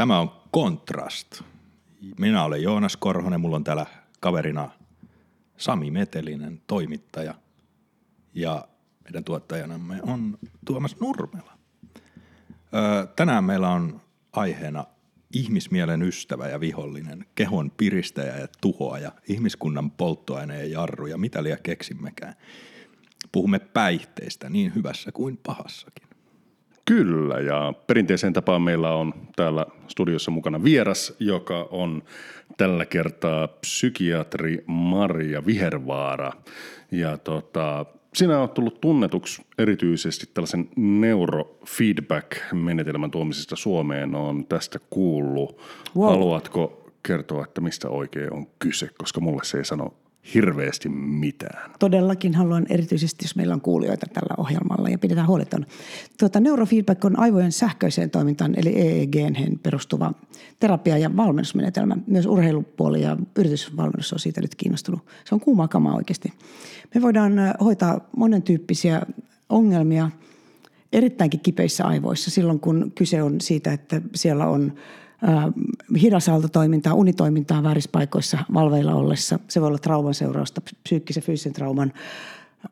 Tämä on Kontrast. Minä olen Joonas Korhonen, mulla on täällä kaverina Sami Metelinen, toimittaja. Ja meidän tuottajanamme on Tuomas Nurmela. Tänään meillä on aiheena ihmismielen ystävä ja vihollinen, kehon piristäjä ja tuhoaja, ihmiskunnan polttoaineen jarru ja mitä liian keksimmekään. Puhumme päihteistä niin hyvässä kuin pahassakin. Kyllä, ja perinteiseen tapaan meillä on täällä studiossa mukana vieras, joka on tällä kertaa psykiatri Maria Vihervaara. Ja tota, sinä olet tullut tunnetuksi erityisesti tällaisen neurofeedback-menetelmän tuomisesta Suomeen. on tästä kuullut. Wow. Haluatko kertoa, että mistä oikein on kyse, koska mulle se ei sano hirveästi mitään. Todellakin haluan erityisesti, jos meillä on kuulijoita tällä ohjelmalla ja pidetään huoleton. Tuota, neurofeedback on aivojen sähköiseen toimintaan eli eeg perustuva terapia- ja valmennusmenetelmä. Myös urheilupuoli ja yritysvalmennus on siitä nyt kiinnostunut. Se on kuumaa kamaa oikeasti. Me voidaan hoitaa monen tyyppisiä ongelmia erittäinkin kipeissä aivoissa silloin, kun kyse on siitä, että siellä on hidasaaltotoimintaa, unitoimintaa väärissä paikoissa valveilla ollessa. Se voi olla trauman seurausta, psyykkisen fyysisen trauman,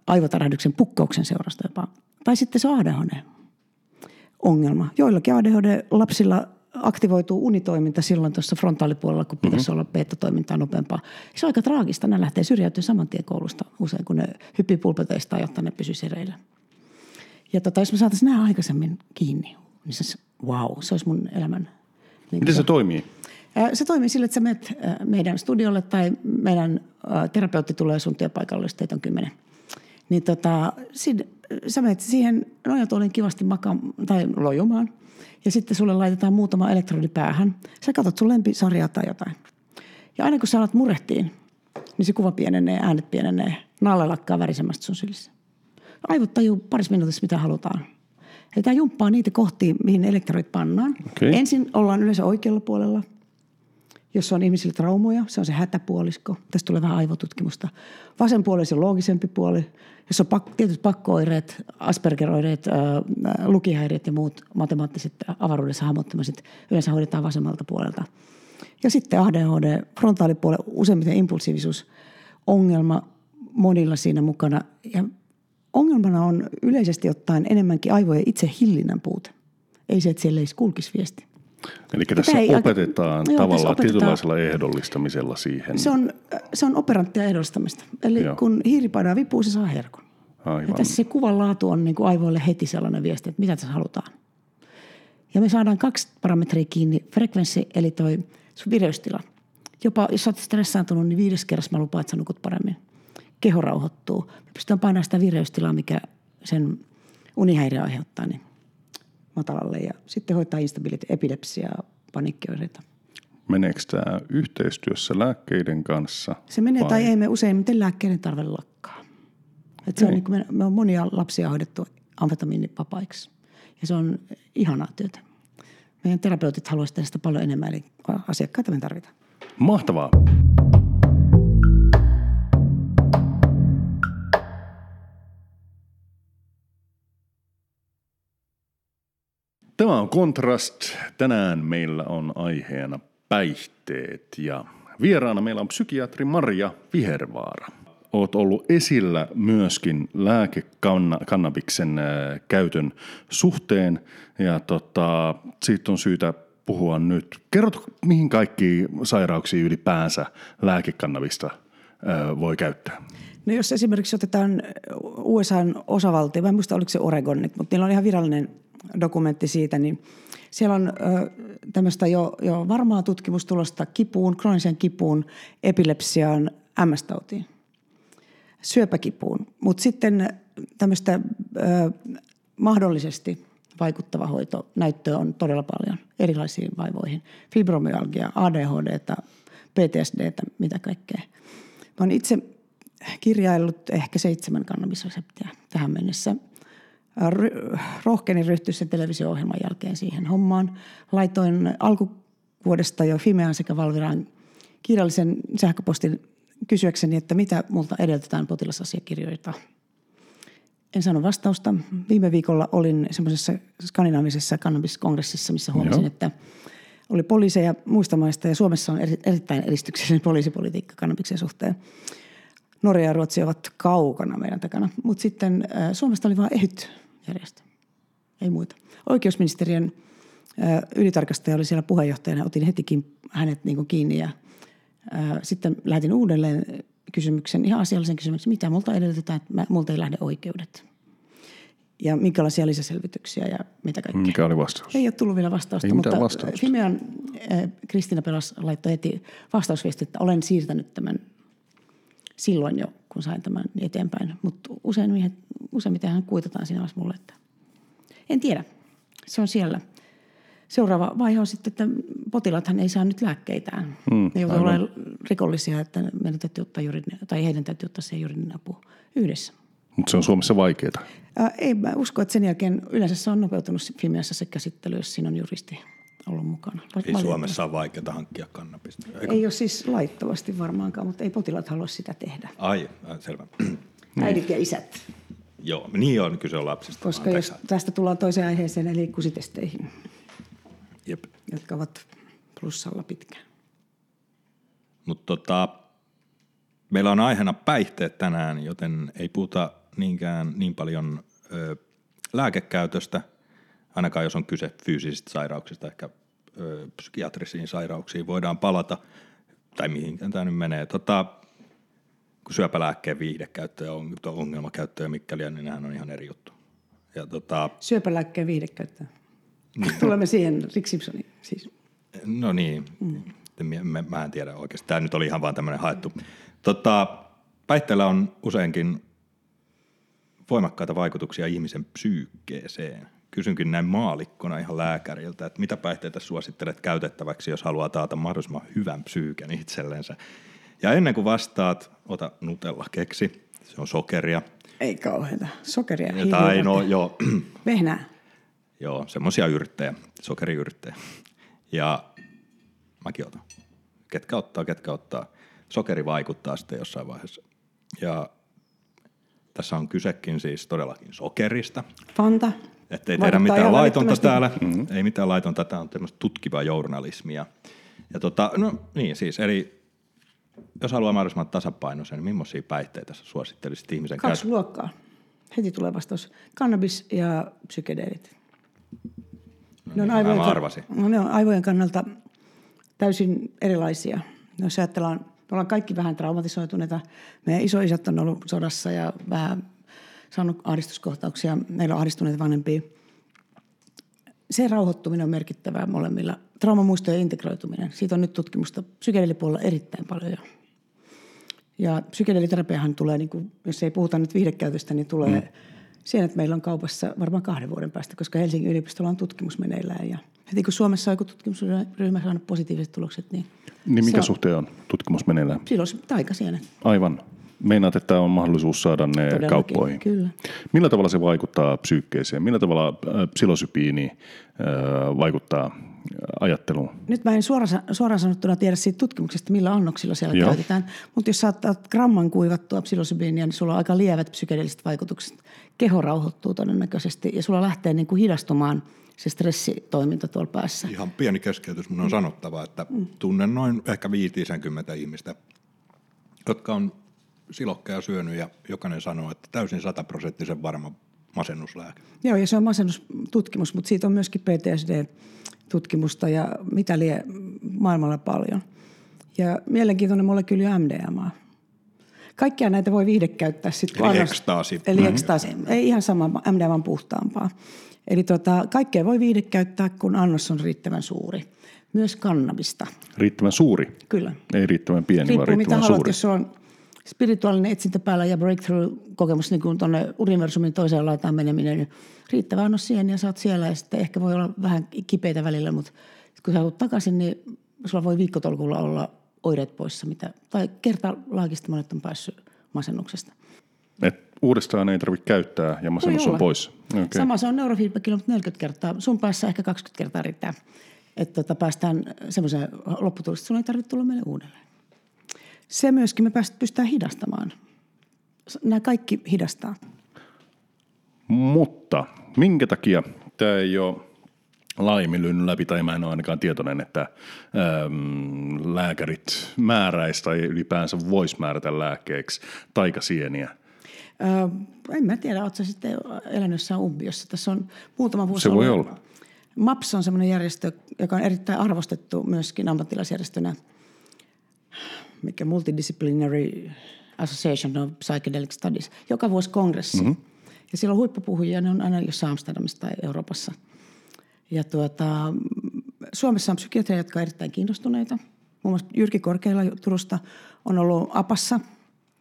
aivotärähdyksen, pukkauksen seurausta jopa. Tai sitten se on ADHD-ongelma. Joillakin ADHD-lapsilla aktivoituu unitoiminta silloin tuossa frontaalipuolella, kun pitäisi mm-hmm. olla beta-toimintaa nopeampaa. Se on aika traagista. Ne lähtee syrjäytyä saman tien koulusta usein, kun ne hyppii pulpeteista, jotta ne pysyisi hereillä. Ja tota, jos me saataisiin nämä aikaisemmin kiinni, niin se, wow, se olisi mun elämän niin Miten se toimii? Se toimii sillä, että sä menet meidän studiolle tai meidän terapeutti tulee sun työpaikalle, jos teitä on kymmenen. Niin tota, sin, sä menet siihen nojatuolin kivasti makaan tai lojumaan ja sitten sulle laitetaan muutama elektrodi päähän. Sä katsot sun lempisarjaa tai jotain. Ja aina kun sä alat murehtiin, niin se kuva pienenee, äänet pienenee, nalle lakkaa värisemästä sun sylissä. Aivot tajuu parissa minuutissa, mitä halutaan. Eli tämä jumppaa niitä kohtia, mihin elektrodit pannaan. Okay. Ensin ollaan yleensä oikealla puolella, jossa on ihmisillä traumoja. Se on se hätäpuolisko. Tästä tulee vähän aivotutkimusta. Vasen puoli se loogisempi puoli, jossa on pak- tietyt pakko-oireet, Asperger-oireet, äh, lukihäiriöt ja muut matemaattiset avaruudessa hahmottamiset yleensä hoidetaan vasemmalta puolelta. Ja sitten ADHD, frontaalipuolella useimmiten impulsiivisuus, ongelma monilla siinä mukana. Ja ongelmana on yleisesti ottaen enemmänkin aivojen itse hillinnän puute. Ei se, että siellä ei kulkisi viesti. Eli tässä ei, opetetaan joo, tavallaan tässä opetetaan, tietynlaisella ehdollistamisella siihen. Se on, se on operanttia ehdollistamista. Eli joo. kun hiiri painaa vipuun, se saa herkun. Aivan. Ja tässä se kuvan laatu on niin kuin aivoille heti sellainen viesti, että mitä tässä halutaan. Ja me saadaan kaksi parametria kiinni. Frekvenssi, eli toi sun vireystila. Jopa jos olet stressaantunut, niin viides kerrassa mä lupaan, että sä nukut paremmin keho rauhoittuu. Me pystytään painamaan sitä vireystilaa, mikä sen unihäiriö aiheuttaa, niin matalalle. Ja sitten hoitaa instabilit epilepsia ja paniikkioireita. Meneekö tämä yhteistyössä lääkkeiden kanssa? Se menee vai? tai ei me useimmiten lääkkeiden tarve lakkaa. Et se on niin kuin me, me on monia lapsia hoidettu amfetamiinipapaiksi ja se on ihanaa työtä. Meidän terapeutit haluaisivat tehdä sitä paljon enemmän, eli asiakkaita me tarvitaan. Mahtavaa. Tämä on Kontrast. Tänään meillä on aiheena päihteet ja vieraana meillä on psykiatri Maria Vihervaara. Oot ollut esillä myöskin lääkekannabiksen äh, käytön suhteen ja tota, siitä on syytä puhua nyt. Kerrot, mihin kaikki sairauksiin ylipäänsä lääkekannabista äh, voi käyttää? No jos esimerkiksi otetaan USAn osavaltio, mä en muista oliko se Oregon, mutta niillä on ihan virallinen dokumentti siitä, niin siellä on ö, tämmöistä jo, jo varmaa tutkimustulosta kipuun, kroonisen kipuun, epilepsiaan, MS-tautiin, syöpäkipuun. Mutta sitten tämmöistä ö, mahdollisesti vaikuttava hoito näyttöä on todella paljon erilaisiin vaivoihin. Fibromyalgia, ADHD, PTSD, mitä kaikkea. Mä oon itse kirjaillut ehkä seitsemän kannabisreseptiä tähän mennessä – rohkenin ryhtyä sen televisio-ohjelman jälkeen siihen hommaan. Laitoin alkuvuodesta jo Fimean sekä Valviraan kirjallisen sähköpostin kysyäkseni, että mitä multa edellytetään potilasasiakirjoita. En saanut vastausta. Viime viikolla olin semmoisessa skandinaavisessa kannabiskongressissa, missä huomasin, Joo. että oli poliiseja muista maista ja Suomessa on eri, erittäin edistyksellinen poliisipolitiikka kannabiksen suhteen. Norja ja Ruotsi ovat kaukana meidän takana, mutta sitten äh, Suomesta oli vain ehyt järjestö, ei muita. Oikeusministeriön ylitarkastaja oli siellä puheenjohtajana, otin heti hänet niin kiinni ja sitten lähetin uudelleen kysymyksen, ihan asiallisen kysymyksen, mitä multa edellytetään, että mä, multa ei lähde oikeudet. Ja minkälaisia lisäselvityksiä ja mitä kaikkea. Mikä oli vastaus? Ei ole tullut vielä vastausta, ei mutta vastausta. Fimean äh, Kristiina Pelas laittoi heti vastausviesti, että olen siirtänyt tämän silloin jo, kun sain tämän eteenpäin. Mutta usein, useimmitenhan kuitataan siinä vaiheessa mulle, että en tiedä. Se on siellä. Seuraava vaihe on sitten, että potilaathan ei saa nyt lääkkeitään. Mm, ne joutuu olemaan rikollisia, että meidän täytyy ottaa juridinen, tai heidän täytyy ottaa se juridinen apu yhdessä. Mutta se on Suomessa vaikeaa. Ää, ei, mä usko, että sen jälkeen yleensä se on nopeutunut Fimeassa se käsittely, jos siinä on juristi ollut mukana. Ei Suomessa ole vaikeaa hankkia kannabista. Eikö? Ei ole siis laittomasti varmaankaan, mutta ei potilaat halua sitä tehdä. Ai, selvä. Äidit ja isät. Joo, niin on, kyse on lapsista. Koska jos tästä tullaan toiseen aiheeseen, eli kusitesteihin, Jep. jotka ovat plussalla pitkään. Mutta tota, meillä on aiheena päihteet tänään, joten ei puhuta niinkään niin paljon ö, lääkekäytöstä, ainakaan jos on kyse fyysisistä sairauksista, ehkä ö, psykiatrisiin sairauksiin voidaan palata, tai mihin tämä nyt menee. Tota, kun syöpälääkkeen viihdekäyttö ja ongelmakäyttö ja mikkäliä, niin nehän on ihan eri juttu. Ja tota, Syöpälääkkeen viihdekäyttö. Niin. Tulemme siihen Rick Simpsoniin siis. No niin, mm. mä, mä en tiedä oikeasti. Tämä nyt oli ihan vaan tämmöinen haettu. Tota, päihteillä on useinkin voimakkaita vaikutuksia ihmisen psyykkeeseen. Kysynkin näin maalikkona ihan lääkäriltä, että mitä päihteitä suosittelet käytettäväksi, jos haluaa taata mahdollisimman hyvän psyyken itsellensä. Ja ennen kuin vastaat, ota Nutella keksi, se on sokeria. Ei kauheita. Sokeria. Tai no joo. Vehnää. Joo, semmoisia yrttejä, sokeriyrttejä. Ja mäkin otan. Ketkä ottaa, ketkä ottaa. Sokeri vaikuttaa sitten jossain vaiheessa. Ja tässä on kysekin siis todellakin sokerista. Fanta. Että ei tehdä mitään laitonta täällä. Mm-hmm. Ei mitään laitonta. Tämä on tämmöistä tutkivaa journalismia. Ja tota, no niin siis, eli jos haluaa mahdollisimman tasapainoisen, niin millaisia päihteitä suosittelisit ihmisen Kaksi käyt- luokkaa. Heti tulee vastaus. Kannabis ja psykedeelit. No, ne, on niin, aivojen, arvasin. No, ne on aivojen kannalta täysin erilaisia. Jos ajatellaan, me ollaan kaikki vähän traumatisoituneita. Meidän isoisät on ollut sodassa ja vähän saanut ahdistuskohtauksia. Meillä on ahdistuneita vanhempia. Se rauhoittuminen on merkittävää molemmilla. Traumamuistojen integroituminen. Siitä on nyt tutkimusta psykedelipuolella erittäin paljon jo. Ja psykedeliterapiahan tulee, niin kuin, jos ei puhuta nyt viihdekäytöstä, niin tulee mm. siihen, että meillä on kaupassa varmaan kahden vuoden päästä, koska Helsingin yliopistolla on tutkimus meneillään. Ja heti kun Suomessa on joku tutkimusryhmä saanut positiiviset tulokset, niin... Niin mikä on, suhteen on tutkimus meneillään? Silloin taikasienet. Aivan. Meinaat, että on mahdollisuus saada ne Todellakin, kauppoihin. Kyllä. Millä tavalla se vaikuttaa psyykkeeseen? Millä tavalla äh, psilosypiini äh, vaikuttaa ajatteluun? Nyt mä en suoraan, suoraan sanottuna tiedä siitä tutkimuksesta, millä annoksilla siellä Joo. käytetään. Mutta jos saat gramman kuivattua psilosybiiniä, niin sulla on aika lievät psykedelliset vaikutukset. Keho rauhoittuu todennäköisesti ja sulla lähtee niin kuin hidastumaan se stressitoiminta tuolla päässä. Ihan pieni keskeytys. Mun on mm. sanottava, että tunnen noin ehkä 50 ihmistä, jotka on silokkeja syönyt ja jokainen sanoo, että täysin sataprosenttisen varma masennuslääke. Joo, ja se on masennustutkimus, mutta siitä on myöskin PTSD-tutkimusta ja mitä lie maailmalla paljon. Ja mielenkiintoinen molekyyli on MDMA. Kaikkia näitä voi viihde käyttää sitten. Eli annos, ekstaasi. Eli mm-hmm. ekstaasi. Ei ihan sama, MDMA on puhtaampaa. Eli tota, kaikkea voi viihde käyttää, kun annos on riittävän suuri. Myös kannabista. Riittävän suuri? Kyllä. Ei riittävän pieni, Riippuu, vaan riittävän mitä suuri. Haluat, jos on spirituaalinen etsintä päällä ja breakthrough-kokemus niin kuin tuonne universumin toiseen laitaan meneminen, niin riittävä annos siihen ja saat siellä ja sitten ehkä voi olla vähän kipeitä välillä, mutta kun sä tulet takaisin, niin sulla voi viikkotolkulla olla oireet poissa, mitä, tai kerta laakista monet on päässyt masennuksesta. Et uudestaan ei tarvitse käyttää ja masennus on pois. Okay. Sama se on neurofeedbackilla, mutta 40 kertaa. Sun päässä ehkä 20 kertaa riittää. Että tota, päästään semmoiseen lopputulokseen, että sun ei tarvitse tulla meille uudelleen se myöskin me pystytään hidastamaan. Nämä kaikki hidastaa. Mutta minkä takia tämä ei ole laajemmin lyönyt läpi, tai mä en ole ainakaan tietoinen, että äm, lääkärit määräisi tai ylipäänsä voisi määrätä lääkkeeksi taikasieniä. Öö, en mä tiedä, oletko sitten elänyt jossain umpiossa. Tässä on muutama vuosi Se voi ollut- olla. MAPS on semmoinen järjestö, joka on erittäin arvostettu myöskin ammattilaisjärjestönä, mikä Multidisciplinary Association of Psychedelic Studies, joka vuosi kongressi. Mm-hmm. Ja siellä on huippupuhujia, ne on aina jossain Amsterdamissa tai Euroopassa. Ja tuota, Suomessa on psykiatreja, jotka ovat erittäin kiinnostuneita. Muun muassa Jyrki Korkeila Turusta on ollut Apassa,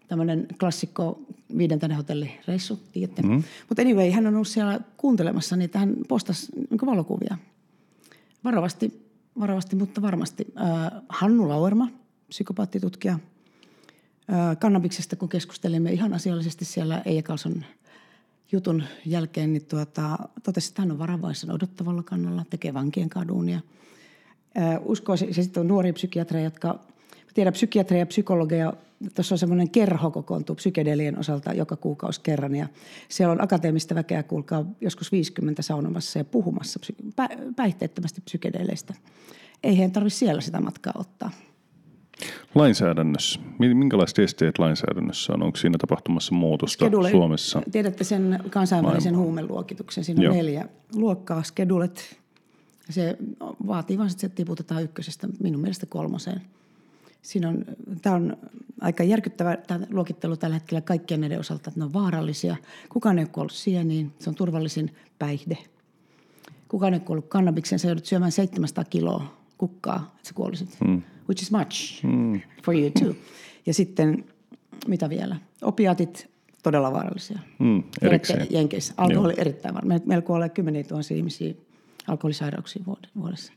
tämmöinen klassikko viidentäinen hotellireissu, tiedätte. Mm. Mutta anyway, hän on ollut siellä kuuntelemassa niitä, hän postasi niin valokuvia. Varovasti, varovasti, mutta varmasti. Äh, Hannu Lauerma, psykopaattitutkija. Kannabiksesta, kun keskustelimme ihan asiallisesti siellä Eija Karlsson jutun jälkeen, niin tuota, totesi, että hän on varovaisen odottavalla kannalla, tekee vankien kaduunia. Äh, uskoisin, se sitten on nuoria psykiatreja, jotka, tiedän psykiatreja ja psykologeja, tuossa on semmoinen kerho kokoontuu psykedelien osalta joka kuukausi kerran ja siellä on akateemista väkeä, kuulkaa, joskus 50 saunomassa ja puhumassa psy- pä- päihteettömästi psykedeleistä. Ei heidän tarvitse siellä sitä matkaa ottaa. Lainsäädännössä. Mi- Minkälaiset esteet lainsäädännössä on? Onko siinä tapahtumassa muutosta Skedule- Suomessa? Tiedätte sen kansainvälisen huumeluokituksen. Siinä on Joo. neljä luokkaa, skedulet. Se vaatii vain, että se tiputetaan ykkösestä minun mielestä kolmoseen. Siinä on, tämä on aika järkyttävä tämä luokittelu tällä hetkellä kaikkien näiden osalta, että ne on vaarallisia. Kukaan ei ole kuollut sieniin, se on turvallisin päihde. Kukaan ei ole kuollut kannabikseen, sä joudut syömään 700 kiloa kukkaa, että sä kuolisit. Mm. Which is much mm. for you too. Ja sitten, mitä vielä? Opiaatit, todella vaarallisia. Mm, erikseen. Jenkeissä. Alkoholi on erittäin vaarallinen. Meillä, kuolee kymmeniä tuhansia ihmisiä alkoholisairauksiin vuod- vuodessa.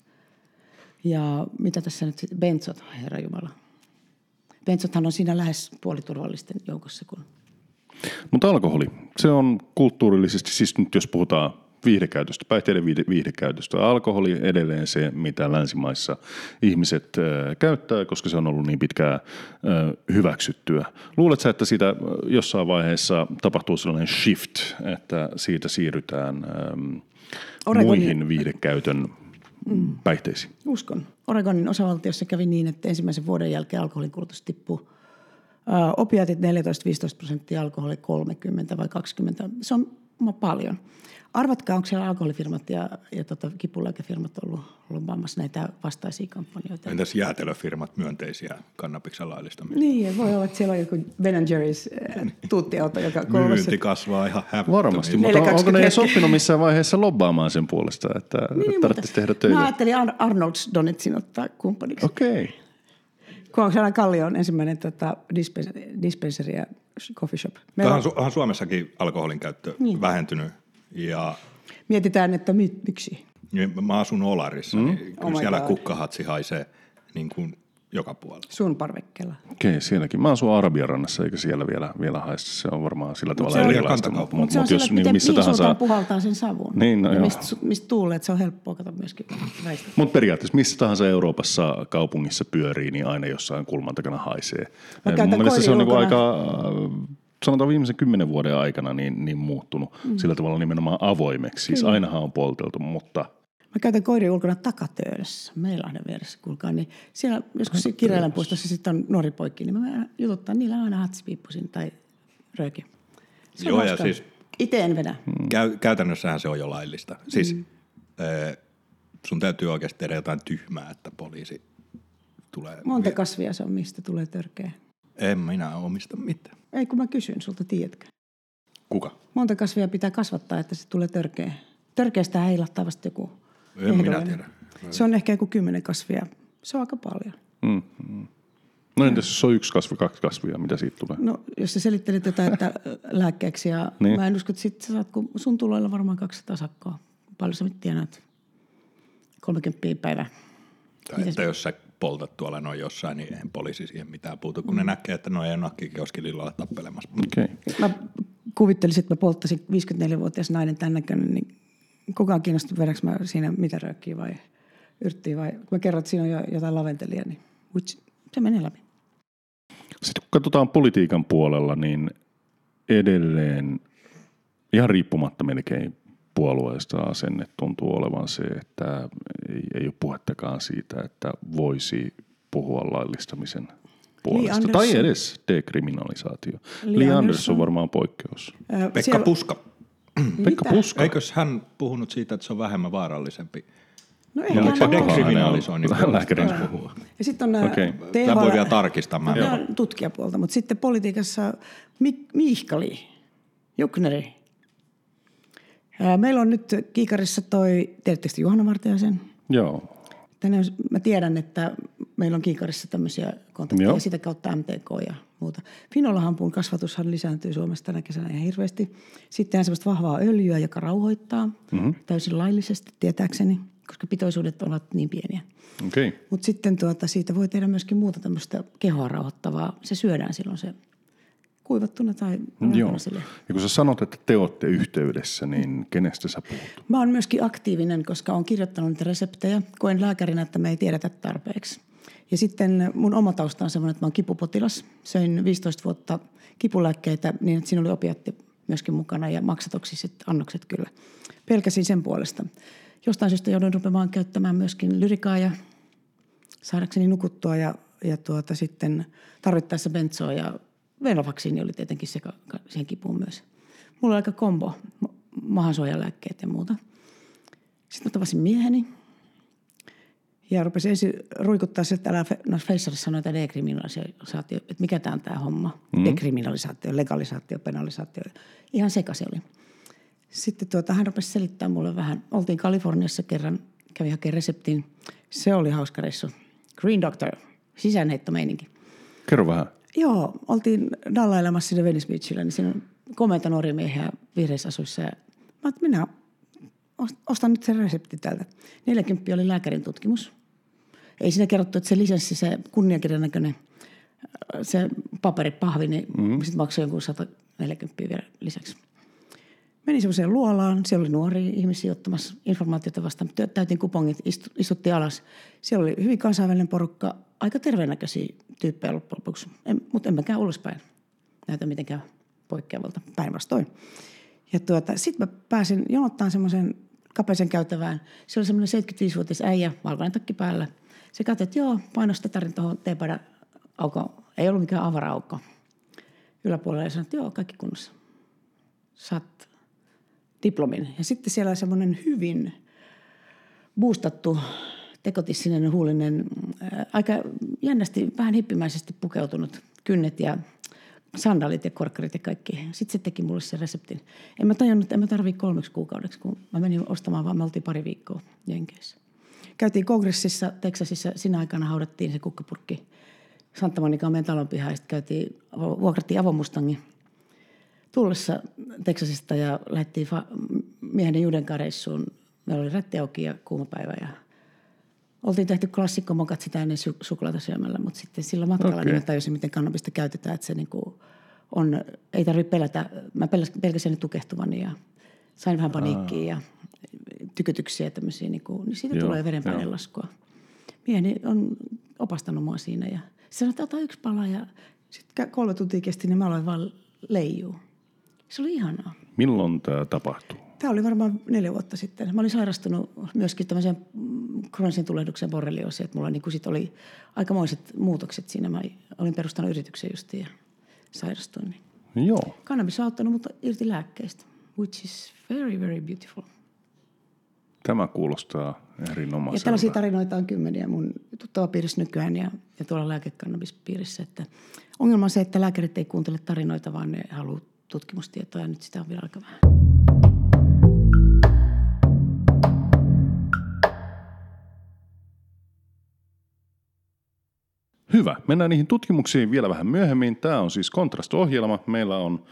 Ja mitä tässä nyt sitten? Benzot, herra Jumala. Benzothan on siinä lähes puoliturvallisten joukossa. Kun... Mutta alkoholi, se on kulttuurillisesti, siis nyt jos puhutaan viihdekäytöstä, päihteiden viihde, viihdekäytöstä, alkoholi edelleen se, mitä länsimaissa ihmiset äh, käyttää, koska se on ollut niin pitkään äh, hyväksyttyä. Luuletko että siitä äh, jossain vaiheessa tapahtuu sellainen shift, että siitä siirrytään ähm, Oregonin- muihin viihdekäytön mm. päihteisiin? Uskon. Oregonin osavaltiossa kävi niin, että ensimmäisen vuoden jälkeen alkoholin kulutus tippui. Ää, Opiaatit 14-15 prosenttia, alkoholi 30 vai 20. Se on paljon. Arvatkaa, onko siellä alkoholifirmat ja, ja tota, kipulääkefirmat ollut lobbaamassa näitä vastaisia kampanjoita? Entäs jäätelöfirmat myönteisiä kannabiksen laillistamiseen? Niin, voi olla, että siellä on joku Ben Jerry's äh, tuuttiauto, joka kolmessa... Myynti kasvaa ihan hävyttömiin. Varmasti, mutta on, 4,20 onko ne edes oppinut missään vaiheessa lobbaamaan sen puolesta, että Niin, tarvitsisi tehdä Mä töitä? ajattelin Ar- Arnold's Donetsin ottaa kumppaniksi. Okei. Okay. Kuoksana Kallio on ensimmäinen tota, dispens- dispenseri ja coffee shop. Meillä on, Su- onhan Suomessakin alkoholin käyttö niin. vähentynyt ja mietitään, että miksi. niin mä asun Olarissa, mm. niin kyllä Oh siellä God. kukkahatsi haisee niin kuin joka puolella. Sun parvekkeella. Okei, sielläkin. Mä asun Arabiarannassa, eikä siellä vielä, vielä haista. Se on varmaan sillä tavalla se on erilaista. kantakauppa. Mutta se on mut sillä, jos että niin missä tahansa... puhaltaa sen savun. Niin, no joo. mistä, mistä tuulee, että se on helppoa kato myöskin väistää. Mutta periaatteessa missä tahansa Euroopassa kaupungissa pyörii, niin aina jossain kulman takana haisee. Mä käytän Mun mielestä se on niinku aika, äh, sanotaan viimeisen kymmenen vuoden aikana niin, niin muuttunut mm. sillä tavalla nimenomaan avoimeksi. Siis ainahan on polteltu, mutta Mä käytän koiria ulkona takatöydessä, Meilahden vieressä, kuulkaa. Niin siellä joskus Kirjailän puistossa sitten on nuori poikki, niin mä jututtaa niillä aina hatsipiippusin tai rööki. Se on Joo, ja siis- Itse en vedä. Käy, käytännössähän se on jo laillista. Siis mm. äh, sun täytyy oikeasti tehdä jotain tyhmää, että poliisi tulee. Monta kasvia se on, mistä tulee törkeä. En minä omista mitään. Ei, kun mä kysyn sulta, tiedätkö? Kuka? Monta kasvia pitää kasvattaa, että se tulee törkeä. Törkeästä heilahtaa vasta joku En minä tiedä. Se on ehkä joku kymmenen kasvia. Se on aika paljon. no entäs jos on yksi kasvi, kaksi kasvia, mitä siitä tulee? No, jos sä selittelit jotain, että lääkkeeksi ja Niin. mä en usko, että sit sä saat, kun sun tuloilla varmaan 200 sakkoa. Paljon sä nyt tienaat? 30 päivä. Tai että jos sä poltat tuolla noin jossain, niin eihän poliisi siihen mitään puutu, kun ne näkee, että no ei ole nakkikioskililla tappelemassa. Okei. Okay. Mä kuvittelisin, että mä polttaisin 54-vuotias nainen tämän näköinen, niin kukaan kiinnostunut vedäks mä siinä mitä röökkiä vai yrttiä vai kun mä kerron, että siinä on jo jotain laventelia, niin which, se menee läpi. Sitten kun katsotaan politiikan puolella, niin edelleen ihan riippumatta melkein puolueesta asenne tuntuu olevan se, että ei, ei ole puhettakaan siitä, että voisi puhua laillistamisen puolesta. Anderson. Tai edes dekriminalisaatio. Lee Lee, Lee Anderson Anderson. on varmaan poikkeus. Ö, Pekka siellä- Puska. Pekka? Puska. Eikös hän puhunut siitä, että se on vähemmän vaarallisempi? No eikä oliko se puolesta Lääkärin puhua? Ja sitten on nämä Okei. Tämä voi vielä tarkistaa. Mä Nämä on tutkijapuolta, mutta sitten politiikassa Mi- Miihkali, Jukneri. Ää, Meillä on nyt Kiikarissa toi, tiedättekö te Juhana Martiaisen? Joo. Tänne mä tiedän, että meillä on Kiikarissa tämmöisiä kontakteja Joo. sitä kautta MTK ja muuta. Finolahampun kasvatushan lisääntyy Suomessa tänä kesänä ihan hirveästi. Sitten on semmoista vahvaa öljyä, joka rauhoittaa mm-hmm. täysin laillisesti tietääkseni, koska pitoisuudet ovat niin pieniä. Okay. Mutta sitten tuota, siitä voi tehdä myöskin muuta tämmöistä kehoa rauhoittavaa. Se syödään silloin se kuivattuna tai Joo. rankana sille. Ja kun sä sanot, että te olette yhteydessä, niin kenestä sä puhut? Mä oon myöskin aktiivinen, koska olen kirjoittanut niitä reseptejä. Koen lääkärinä, että me ei tiedetä tarpeeksi. Ja sitten mun oma tausta on semmoinen, että mä oon kipupotilas. Söin 15 vuotta kipulääkkeitä niin, että siinä oli opiatti myöskin mukana ja maksatoksiset annokset kyllä. Pelkäsin sen puolesta. Jostain syystä joudun rupeamaan käyttämään myöskin lyrikaa ja saadakseni nukuttua ja, ja tuota, sitten tarvittaessa benzoa ja venlafaksiini oli tietenkin se, siihen kipuun myös. Mulla oli aika kombo, ma- mahansuojalääkkeet ja muuta. Sitten mä tavasin mieheni ja rupesin ensin ruikuttaa sieltä, että älä no Facerissa sanoi, että dekriminalisaatio, että mikä tämä on tämä homma. Mm. Dekriminalisaatio, legalisaatio, penalisaatio. Ihan sekaisin oli. Sitten tuota, hän rupesi selittämään mulle vähän. Oltiin Kaliforniassa kerran, kävi hakemaan reseptin. Se oli hauska reissu. Green Doctor, sisäänheittomeininki. Kerro vähän. Joo, oltiin dallailemassa siinä Venice Beachillä, niin siinä on komeita nuoria miehiä vihreissä asuissa. Ja mä minä ost- ostan nyt sen resepti täältä. 40 oli lääkärin tutkimus. Ei siinä kerrottu, että se lisenssi, se kunniakirjan näköinen, äh, se paperipahvi, niin mm-hmm. sitten maksoi jonkun 140 vielä lisäksi. Menin semmoiseen luolaan, siellä oli nuoria ihmisiä ottamassa informaatiota vastaan. Täytin kupongit, istu, istuttiin alas. Siellä oli hyvin kansainvälinen porukka, aika terveenäköisiä tyyppejä loppujen lopuksi. En, mutta en mäkään ulospäin näytä mitenkään poikkeavalta päinvastoin. Ja tuota, sitten mä pääsin jonottaan semmoisen kapeisen käytävään. Se oli semmoinen 75-vuotias äijä, valkoinen takki päällä. Se katsoi, että joo, sitä tarin tuohon teepaidan aukon. Ei ollut mikään avara-aukko yläpuolella ja sanoi, että joo, kaikki kunnossa. Saat diplomin. Ja sitten siellä semmoinen hyvin boostattu, tekotissinen, huulinen, ää, aika jännästi, vähän hippimäisesti pukeutunut kynnet ja sandaalit ja korkkarit ja kaikki. Sitten se teki mulle sen reseptin. En mä tajunnut, en mä tarvii kolmeksi kuukaudeksi, kun mä menin ostamaan, vaan me oltiin pari viikkoa Jenkeissä. Käytiin kongressissa Teksasissa, siinä aikana haudattiin se kukkapurkki Santa Monica meidän talon pihaan. Sitten käytiin, vuokrattiin avomustangi tullessa Teksasista ja lähdettiin fa- miehen ja Juden reissuun. Meillä oli rätti auki ja kuuma päivä ja oltiin tehty klassikkomokat sitä ennen su- suklaata syömällä, mutta sitten sillä matkalla okay. niin tajusin, miten kannabista käytetään, että se niinku on, ei tarvitse pelätä. Mä pelkäsin tukehtuvani ja sain vähän paniikkiä ja tykytyksiä tämmöisiä, niinku, niin siitä Joo, tulee verenpainelaskua. Mieheni on opastanut mua siinä ja se sanoi, että ota yksi pala ja sitten kolme tuntia kesti, niin mä aloin vaan leijuu. Se oli ihanaa. Milloin tämä tapahtuu? Tämä oli varmaan neljä vuotta sitten. Mä olin sairastunut myöskin tämmöiseen mm, kroonisen tulehdukseen borrelioosi, että mulla niinku sit oli aikamoiset muutokset siinä. Mä olin perustanut yrityksen justiin ja sairastuin. Niin. Joo. Kannabis on auttanut mut irti lääkkeistä, which is very, very beautiful. Tämä kuulostaa Ja erinomaiselta. tällaisia tarinoita on kymmeniä mun tuttavapiirissä nykyään ja, ja tuolla lääkekannabispiirissä. Että ongelma on se, että lääkärit ei kuuntele tarinoita, vaan ne haluaa tutkimustietoa ja nyt sitä on vielä aika vähän. Hyvä. Mennään niihin tutkimuksiin vielä vähän myöhemmin. Tämä on siis Kontrast-ohjelma. Meillä on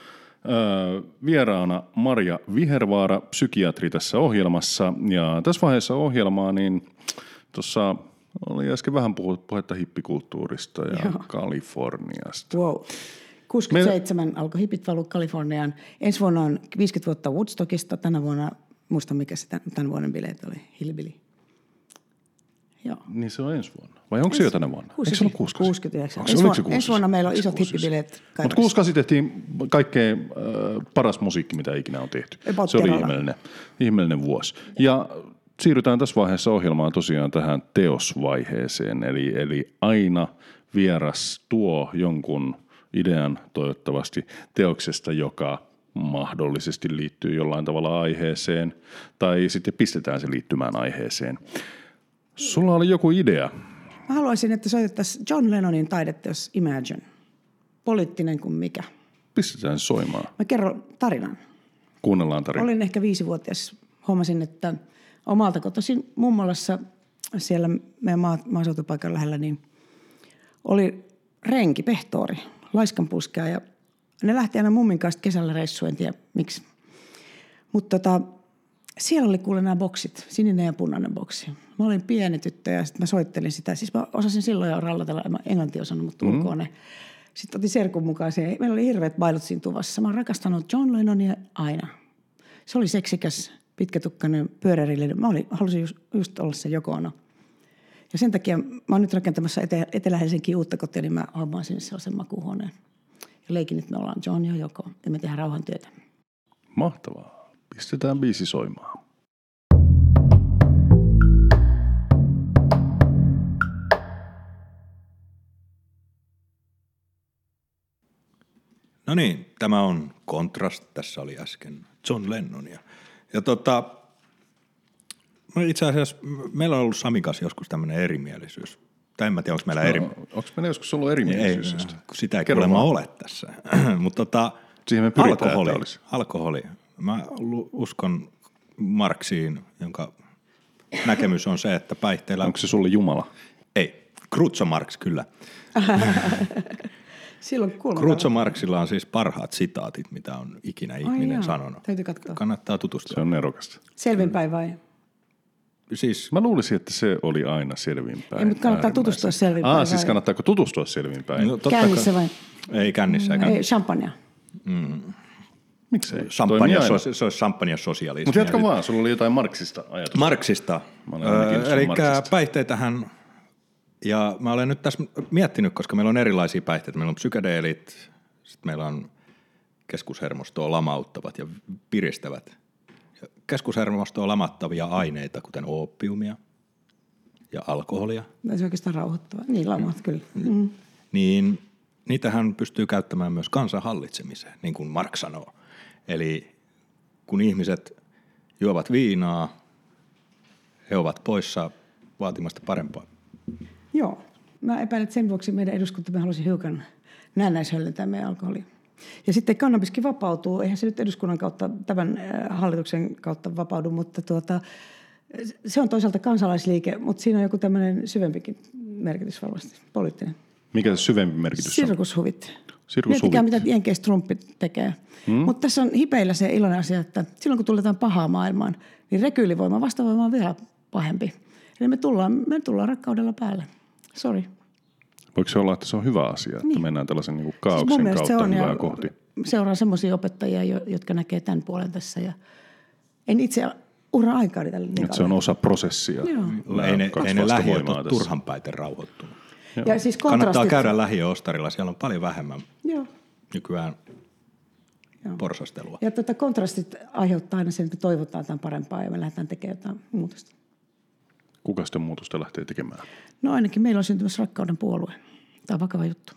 vieraana Marja Vihervaara, psykiatri tässä ohjelmassa. Ja tässä vaiheessa ohjelmaa, niin tuossa oli äsken vähän puhetta hippikulttuurista ja Joo. Kaliforniasta. Wow. 67 Meillä... alkoi hipit valua Kaliforniaan. Ensi vuonna on 50 vuotta Woodstockista. Tänä vuonna, muista mikä se tämän vuoden bileet oli, Hillbilly. Joo. Niin se on ensi vuonna. Vai onko se jo tänä vuonna? Eikö se ollut 69? 69. Onko se- Ensi vuonna- ensi vuonna meillä on isot 69? hippibileet Mutta Kaivoksessa. 68 tehtiin kaikkein äh, paras musiikki, mitä ikinä on tehty. About se oli ihmeellinen, ihmeellinen vuosi. Ja siirrytään tässä vaiheessa ohjelmaa tosiaan tähän teosvaiheeseen. Eli, eli aina vieras tuo jonkun idean toivottavasti teoksesta, joka mahdollisesti liittyy jollain tavalla aiheeseen, tai sitten pistetään se liittymään aiheeseen. Sulla oli joku idea. Mä haluaisin, että soitettaisiin John Lennonin taideteos Imagine. Poliittinen kuin mikä. Pistetään soimaan. Mä kerron tarinan. Kuunnellaan tarina. Olin ehkä viisivuotias. Huomasin, että omalta kotoisin mummolassa siellä meidän maa, maaseutupaikan lähellä, niin oli renki, pehtoori, laiskanpuskea ja ne lähti aina mummin kanssa kesällä reissuun, en tiedä miksi. Mutta tota, siellä oli kuule nämä boksit, sininen ja punainen boksi. Mä olin pieni tyttö ja sitten mä soittelin sitä. Siis mä osasin silloin jo rallatella, en mä englantia osannut, mutta Mm-hmm. ulkoa ne. Sitten otin serkun mukaan siihen. Meillä oli hirveät bailut siinä tuvassa. Mä oon rakastanut John Lennonia aina. Se oli seksikäs, pitkätukkainen, pyöräillinen. Mä olin, halusin just, just olla se Joko Ono. Ja sen takia mä oon nyt rakentamassa Ete- Etelä-Helsinkiin uutta kotia, niin mä hommaan sinne sellaisen makuuhuoneen. Ja leikin, että me ollaan John ja Joko. Ja me tehdään rauhantyötä. Mahtavaa. Pistetään biisi soimaan. No niin, tämä on Kontrast. Tässä oli äsken John Lennonia. Ja tota, no itse asiassa meillä on ollut Samin kanssa joskus tämmöinen erimielisyys. Tai en mä tiedä, onko meillä eri... Onko meillä joskus ollut Ei, erimielisyys? kun sitä ei kuulemma ole tässä. Mutta tota, Siihen me pyritään, alkoholi, alkoholi. Mä uskon Marksiin, jonka näkemys on se, että päihteillä... Onko se sulle Jumala? Ei, Krutso Marx kyllä. Silloin. Krutso Marxilla on siis parhaat sitaatit, mitä on ikinä ihminen jaa, sanonut. täytyy katsoa. Kannattaa tutustua. Se on nerokasta. Selvinpäin vai? Siis Mä luulisin, että se oli aina selvinpäin. Ei, mutta kannattaa Äärimmäisen. tutustua selvinpäin Ah, siis kannattaako tutustua selvinpäin? no, totta Kännissä kai- vai? Ei kännissä. Eikä. Ei, champagnea. Miksei? Champagne, so, se olisi champagne sosialismi. Mutta jatka vaan, sulla oli jotain marksista ajatusta. Marksista. Mä olen aina kiinnostunut Eli Marksista. päihteitähän, ja mä olen nyt tässä miettinyt, koska meillä on erilaisia päihteitä. Meillä on psykedeelit, sitten meillä on keskushermostoa lamauttavat ja piristävät. Ja keskushermostoa lamattavia aineita, kuten ooppiumia ja alkoholia, Se oikeastaan rauhoittava. Niin, lamat kyllä. Mm. niin niitähän pystyy käyttämään myös kansan hallitsemiseen, niin kuin Mark sanoo. Eli kun ihmiset juovat viinaa, he ovat poissa vaatimasta parempaa. Joo. Mä epäilen, että sen vuoksi meidän eduskuntamme halusi hiukan näennäishöllentää meidän alkoholia. Ja sitten kannabiskin vapautuu. Eihän se nyt eduskunnan kautta, tämän äh, hallituksen kautta vapaudu, mutta tuota, se on toisaalta kansalaisliike, mutta siinä on joku tämmöinen syvempikin merkitys varmasti, poliittinen. Mikä se syvempi merkitys on? Sirkushuvit. Sirkushuvit. Miettikää, mitä Jenkeissä Trumpi tekee. Hmm? Mutta tässä on hipeillä se iloinen asia, että silloin kun tuletaan pahaa maailmaan, niin rekyylivoima, vastavoima on vielä pahempi. Eli me tullaan, me tullaan rakkaudella päälle. Sori. Voiko se olla, että se on hyvä asia, että niin. mennään tällaisen niin kuin Siis kaauksen mun mielestä kautta se on. hyvää Ja kohti? seuraan semmoisia opettajia, jo- jotka näkee tämän puolen tässä. Ja en itse ura tälle niin se on osa prosessia. Joo. Ei ne, ei ne lähiöt ole tässä. turhanpäiten rauhoittunut. Ja siis Kannattaa käydä lähiöostarilla, siellä on paljon vähemmän Joo. nykyään Joo. porsastelua. Ja tota, kontrastit aiheuttaa aina sen, että toivotaan jotain parempaa ja me lähdetään tekemään jotain muutosta. Kuka sitä muutosta lähtee tekemään? No ainakin meillä on syntymässä rakkauden puolue. Tämä on vakava juttu.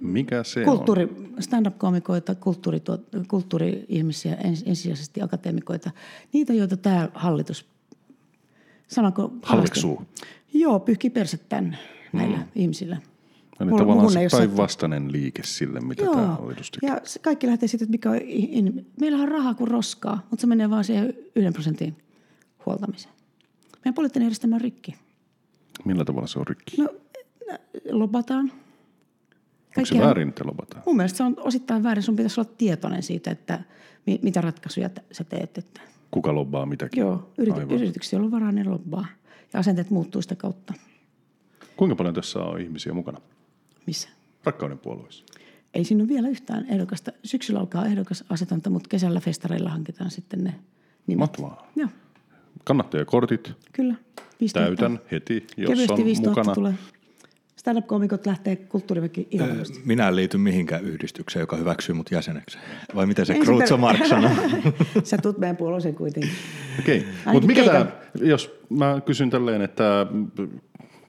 Mikä se on? Kulttuuri, stand-up-komikoita, kulttuuri, kulttuuri-ihmisiä, ens- ensisijaisesti akateemikoita. Niitä, joita tämä hallitus, sanonko... Halveksuu. Joo, pyyhkii persettään näillä mm. ihmisillä. Eli Mulla- tavallaan se päinvastainen liike sille, mitä tämä Joo, hallitus tekee. ja se kaikki lähtee siitä, että mikä on, in, meillähän on rahaa kuin roskaa, mutta se menee vaan siihen yhden prosentin huoltamiseen. Meidän poliittinen järjestelmä on rikki. Millä tavalla se on rikki? No, lobataan. Onko se väärin, että lopataan? Mun mielestä se on osittain väärin. Sun pitäisi olla tietoinen siitä, että mi, mitä ratkaisuja sä teet. Että, Kuka lobbaa mitäkin? joo, yrity, Aivan. yrityksiä, joilla on varaa, ne lobbaa. Ja asenteet muuttuu sitä kautta. Kuinka paljon tässä on ihmisiä mukana? Missä? Rakkauden puolueessa. Ei siinä ole vielä yhtään ehdokasta. Syksyllä alkaa ehdokas asetanta, mutta kesällä festareilla hankitaan sitten ne nimet. Mahtavaa. Joo, Kannattajakortit. kyllä. Täytän heti, jos Kevyesti on 5000 mukana. tulee. Stand-up-komikot lähtee kulttuuriväki varmasti. Minä en liity mihinkään yhdistykseen, joka hyväksyy mut jäseneksi. Vai miten se per- Mark sanoi? Sä tuut meidän puolueeseen kuitenkin. Okei, Ainakin mutta mikä tämä, jos mä kysyn tälleen, että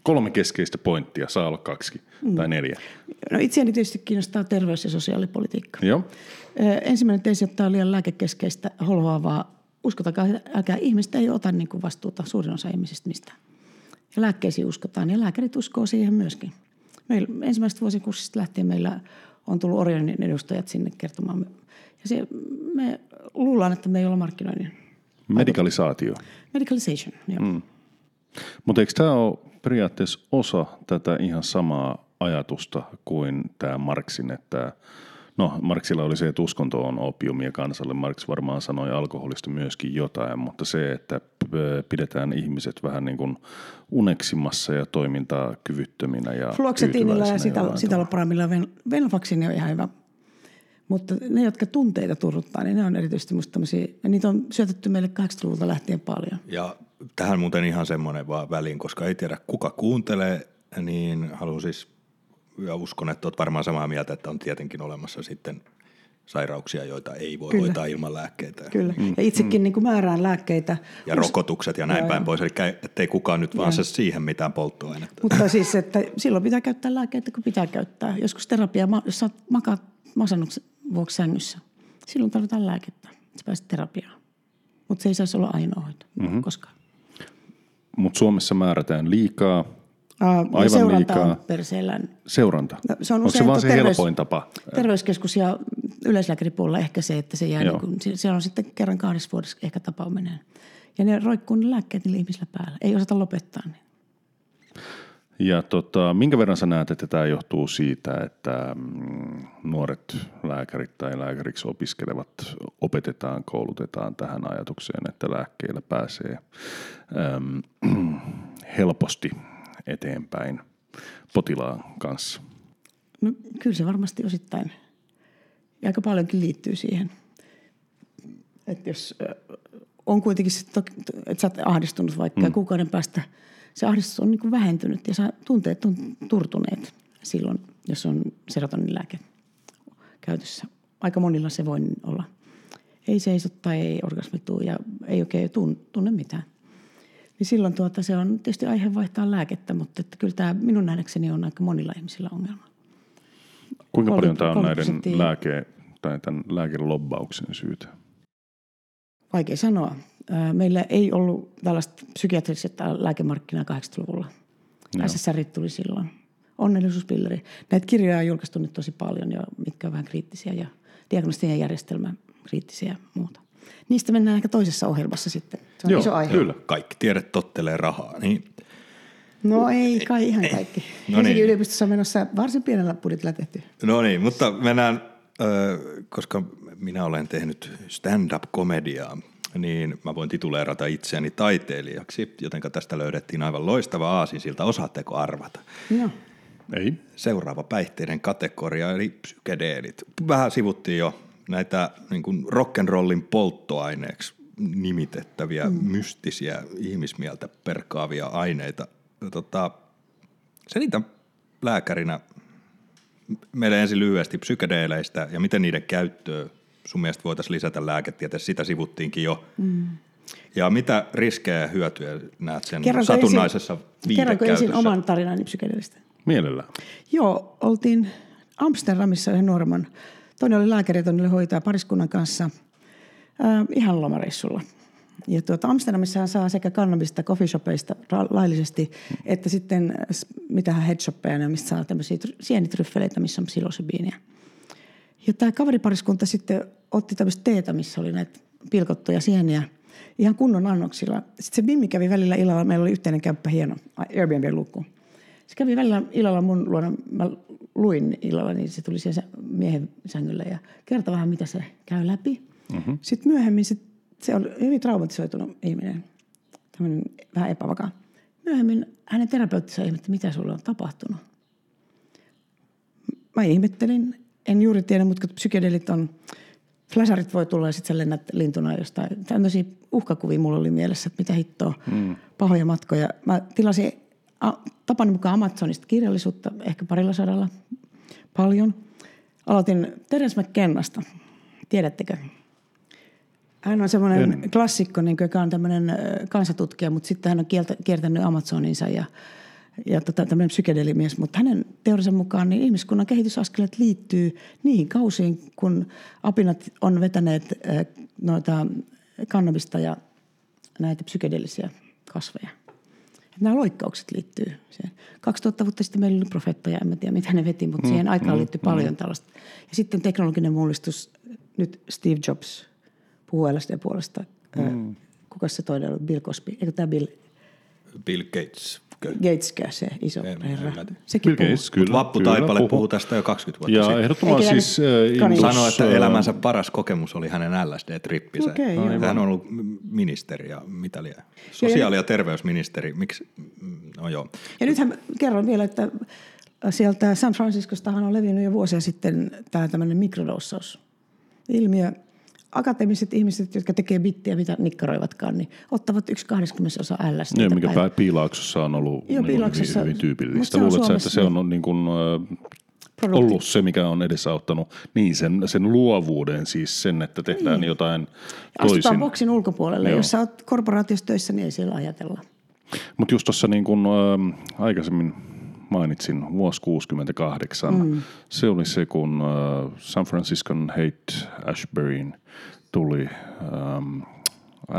kolme keskeistä pointtia, saa olla kaksi mm. tai neljä. No itseäni tietysti kiinnostaa terveys- ja sosiaalipolitiikka. Joo, Ensimmäinen teesi, että tämä on liian lääkekeskeistä, holhoavaa. Uskotakaa, älkää ihmistä ei ota niin kuin vastuuta suurin osa ihmisistä mistään. Ja lääkkeisiin uskotaan ja lääkärit uskoo siihen myöskin. Meillä ensimmäisestä vuosikurssista lähtien meillä on tullut Orionin edustajat sinne kertomaan. Ja se, me luullaan, että me ei olla markkinoinnin. medikalisaatio. Medicalization, joo. Mm. Mutta eikö tämä ole periaatteessa osa tätä ihan samaa ajatusta kuin tämä Marksin, että no Marksilla oli se, että uskonto on opiumia kansalle. Marx varmaan sanoi alkoholista myöskin jotain, mutta se, että pidetään ihmiset vähän niin kuin uneksimassa ja toimintakyvyttöminä ja Fluoxetinilla ja sitä, sitä ven, venlafaksini on ihan hyvä. Mutta ne, jotka tunteita turruttaa, niin ne on erityisesti musta tämmöisiä, ja niitä on syötetty meille 80-luvulta lähtien paljon. Ja tähän muuten ihan semmoinen vaan väliin, koska ei tiedä kuka kuuntelee, niin haluan siis, ja uskon, että olet varmaan samaa mieltä, että on tietenkin olemassa sitten sairauksia, joita ei voi Kyllä. hoitaa ilman lääkkeitä. Kyllä. Mm, ja itsekin mm. niin kuin määrään lääkkeitä. Ja rokotukset ja näin päin pois, eli ettei kukaan nyt vaan se siihen mitään polttoainetta. Mutta siis, että silloin pitää käyttää lääkkeitä, kun pitää käyttää. Joskus terapia, jos sä makaat masennuksen vuoksi sängyssä, silloin tarvitaan lääkettä. Sä pääset terapiaan. Mutta se ei saisi olla ainoa hoito mm-hmm. koskaan. Mutta Suomessa määrätään liikaa Aivan Aivan seuranta liikaa. on perseellään. seuranta. No, se on Onko se usein vaan se terveys- helpoin tapa? Terveyskeskus ja yleislääkäripuolella ehkä se, että se jää Joo. niin kuin, se- siellä on sitten kerran kahdessa vuodessa ehkä tapaaminen. Ja ne roikkuu ne lääkkeet niillä ihmisillä päällä. Ei osata lopettaa niin. Ja tota, minkä verran sä näet, että tämä johtuu siitä, että mm, nuoret lääkärit tai lääkäriksi opiskelevat opetetaan, koulutetaan tähän ajatukseen, että lääkkeillä pääsee äm, helposti eteenpäin potilaan kanssa? No kyllä se varmasti osittain. Ja aika paljonkin liittyy siihen. Että jos on kuitenkin että sä oot ahdistunut vaikka mm. kuukauden päästä se ahdistus on niin vähentynyt ja sä tunteet on turtuneet silloin, jos on serotoninlääke käytössä. Aika monilla se voi olla. Ei seiso tai ei orgasmituu ja ei oikein tun- tunne mitään. Niin silloin tuota, se on tietysti aihe vaihtaa lääkettä, mutta että kyllä tämä minun nähdäkseni on aika monilla ihmisillä ongelma. Kuinka paljon tämä on 30 näiden lääke, tai tämän lääkelobbauksen syytä? Vaikea sanoa. Meillä ei ollut tällaista psykiatrista lääkemarkkinaa 80-luvulla. Joo. SSR tuli silloin. Onnellisuuspilleri. Näitä kirjoja on julkaistu nyt tosi paljon, ja mitkä on vähän kriittisiä ja diagnostinen järjestelmä kriittisiä ja muuta. Niistä mennään ehkä toisessa ohjelmassa sitten. Se on Joo, iso aihe. kyllä. Kaikki tiede tottelee rahaa, niin No ei kai ihan kaikki. No No Helsingin niin. yliopistossa on menossa varsin pienellä budjetilla tehty. No niin, mutta mennään, koska minä olen tehnyt stand-up-komediaa, niin mä voin tituleerata itseäni taiteilijaksi, joten tästä löydettiin aivan loistava aasinsilta. Osaatteko arvata? No, Ei. Seuraava päihteiden kategoria, eli psykedeelit. Vähän sivuttiin jo näitä niin kuin rock'n'rollin polttoaineeksi nimitettäviä mm. mystisiä ihmismieltä perkaavia aineita. Tota, selitä lääkärinä meille ensin lyhyesti psykedeeleistä ja miten niiden käyttöä sun mielestä voitaisiin lisätä lääketieteessä, sitä sivuttiinkin jo. Mm. Ja mitä riskejä ja hyötyjä näet sen kerronko satunnaisessa ensin, kerronko ensin oman tarinani psykedeelistä? Mielellään. Joo, oltiin Amsterdamissa yhden nuoremman. Toinen oli lääkäri ja toinen oli hoitaja pariskunnan kanssa äh, ihan lomareissulla. Ja tuota, Amsterdamissahan saa sekä kannabista coffeeshopeista ra- laillisesti, että sitten mitähän headshoppeja, mistä saa tämmöisiä tr- sienitryffeleitä, missä on psilosybiiniä. Ja tämä kaveripariskunta sitten otti tämmöistä teetä, missä oli näitä pilkottuja sieniä ihan kunnon annoksilla. Sitten se Mimmi kävi välillä illalla, meillä oli yhteinen kämppä hieno Airbnb-lukku. Se kävi välillä illalla mun luona, mä luin illalla, niin se tuli siihen miehen sängylle ja kertoi vähän, mitä se käy läpi. Mm-hmm. Sitten myöhemmin se, se oli hyvin traumatisoitunut ihminen, tämmöinen vähän epävakaa. Myöhemmin hänen terapeuttinsa ihmetti, mitä sulle on tapahtunut. Mä ihmettelin, en juuri tiedä, mutta psykedelit on flasharit voi tulla ja sitten sä lennät lintuna jostain. Tämmöisiä uhkakuvia mulla oli mielessä, että mitä hittoa, mm. pahoja matkoja. Mä tilasin a, tapani mukaan Amazonista kirjallisuutta ehkä parilla sadalla paljon. Aloitin Terence McKennasta. Tiedättekö? Hän on semmoinen En. klassikko, niin kuin, joka on tämmöinen kansatutkija, mutta sitten hän on kieltä, kiertänyt Amazoninsa ja, ja tota, tämmöinen psykedelimies. Mutta hänen teoriansa mukaan niin ihmiskunnan kehitysaskeleet liittyy niihin kausiin, kun apinat on vetäneet ö, noita kannabista ja näitä psykedelisiä kasveja. Et nämä loikkaukset liittyy siihen. 2000 vuotta sitten meillä oli profeettoja, en tiedä mitä ne veti, mutta siihen aikaan liittyy paljon tällaista. Ja sitten teknologinen mullistus, nyt Steve Jobs puhuu LSD puolesta. Mm. Kuka se toinen oli? Bill Cosby. Eikö tämä Bill Bill Gates. Gateskö se iso En- en herra? tiedä. Sekin Bill. Gates, kyllä. Vappu kyllä, Taipale puhuu. puhuu tästä jo 20 vuotta Ja sitten. ehdottomasti Eikä siis äh. Indus, Sanoi, että elämänsä paras kokemus oli hänen LSD-trippinsä. Okei, joo. Hän on ollut ministeri ja mitä liiää. Sosiaali- ja terveysministeri. Miksi? Mm, No joo. Ja nythän kerron vielä, että sieltä San Franciscostahan on levinnyt jo vuosia sitten tämä tämmöinen mikrodossaus ilmiö. Akateemiset ihmiset, jotka tekee bittiä, mitä nikkaroivatkaan, niin ottavat yksi 20 osa LSD. Niin, mikä pää piilaaksossa on ollut niin Piilaaksossa- hyvin, hyvin tyypillistä. Luuletko että se on niin kuin, äh, Produkti. ollut se, mikä on edesauttanut niin sen, sen luovuuden, siis sen, että tehdään niin. jotain Astutaan toisin. boksin ulkopuolelle. Joo. Jos sä oot korporaatiossa töissä, niin ei siellä ajatella. Mutta just tuossa niin kuin äh, aikaisemmin mainitsin, vuosi 68, mm. se oli se, kun äh, San Franciscon Haight Ashburyin tuli ähm,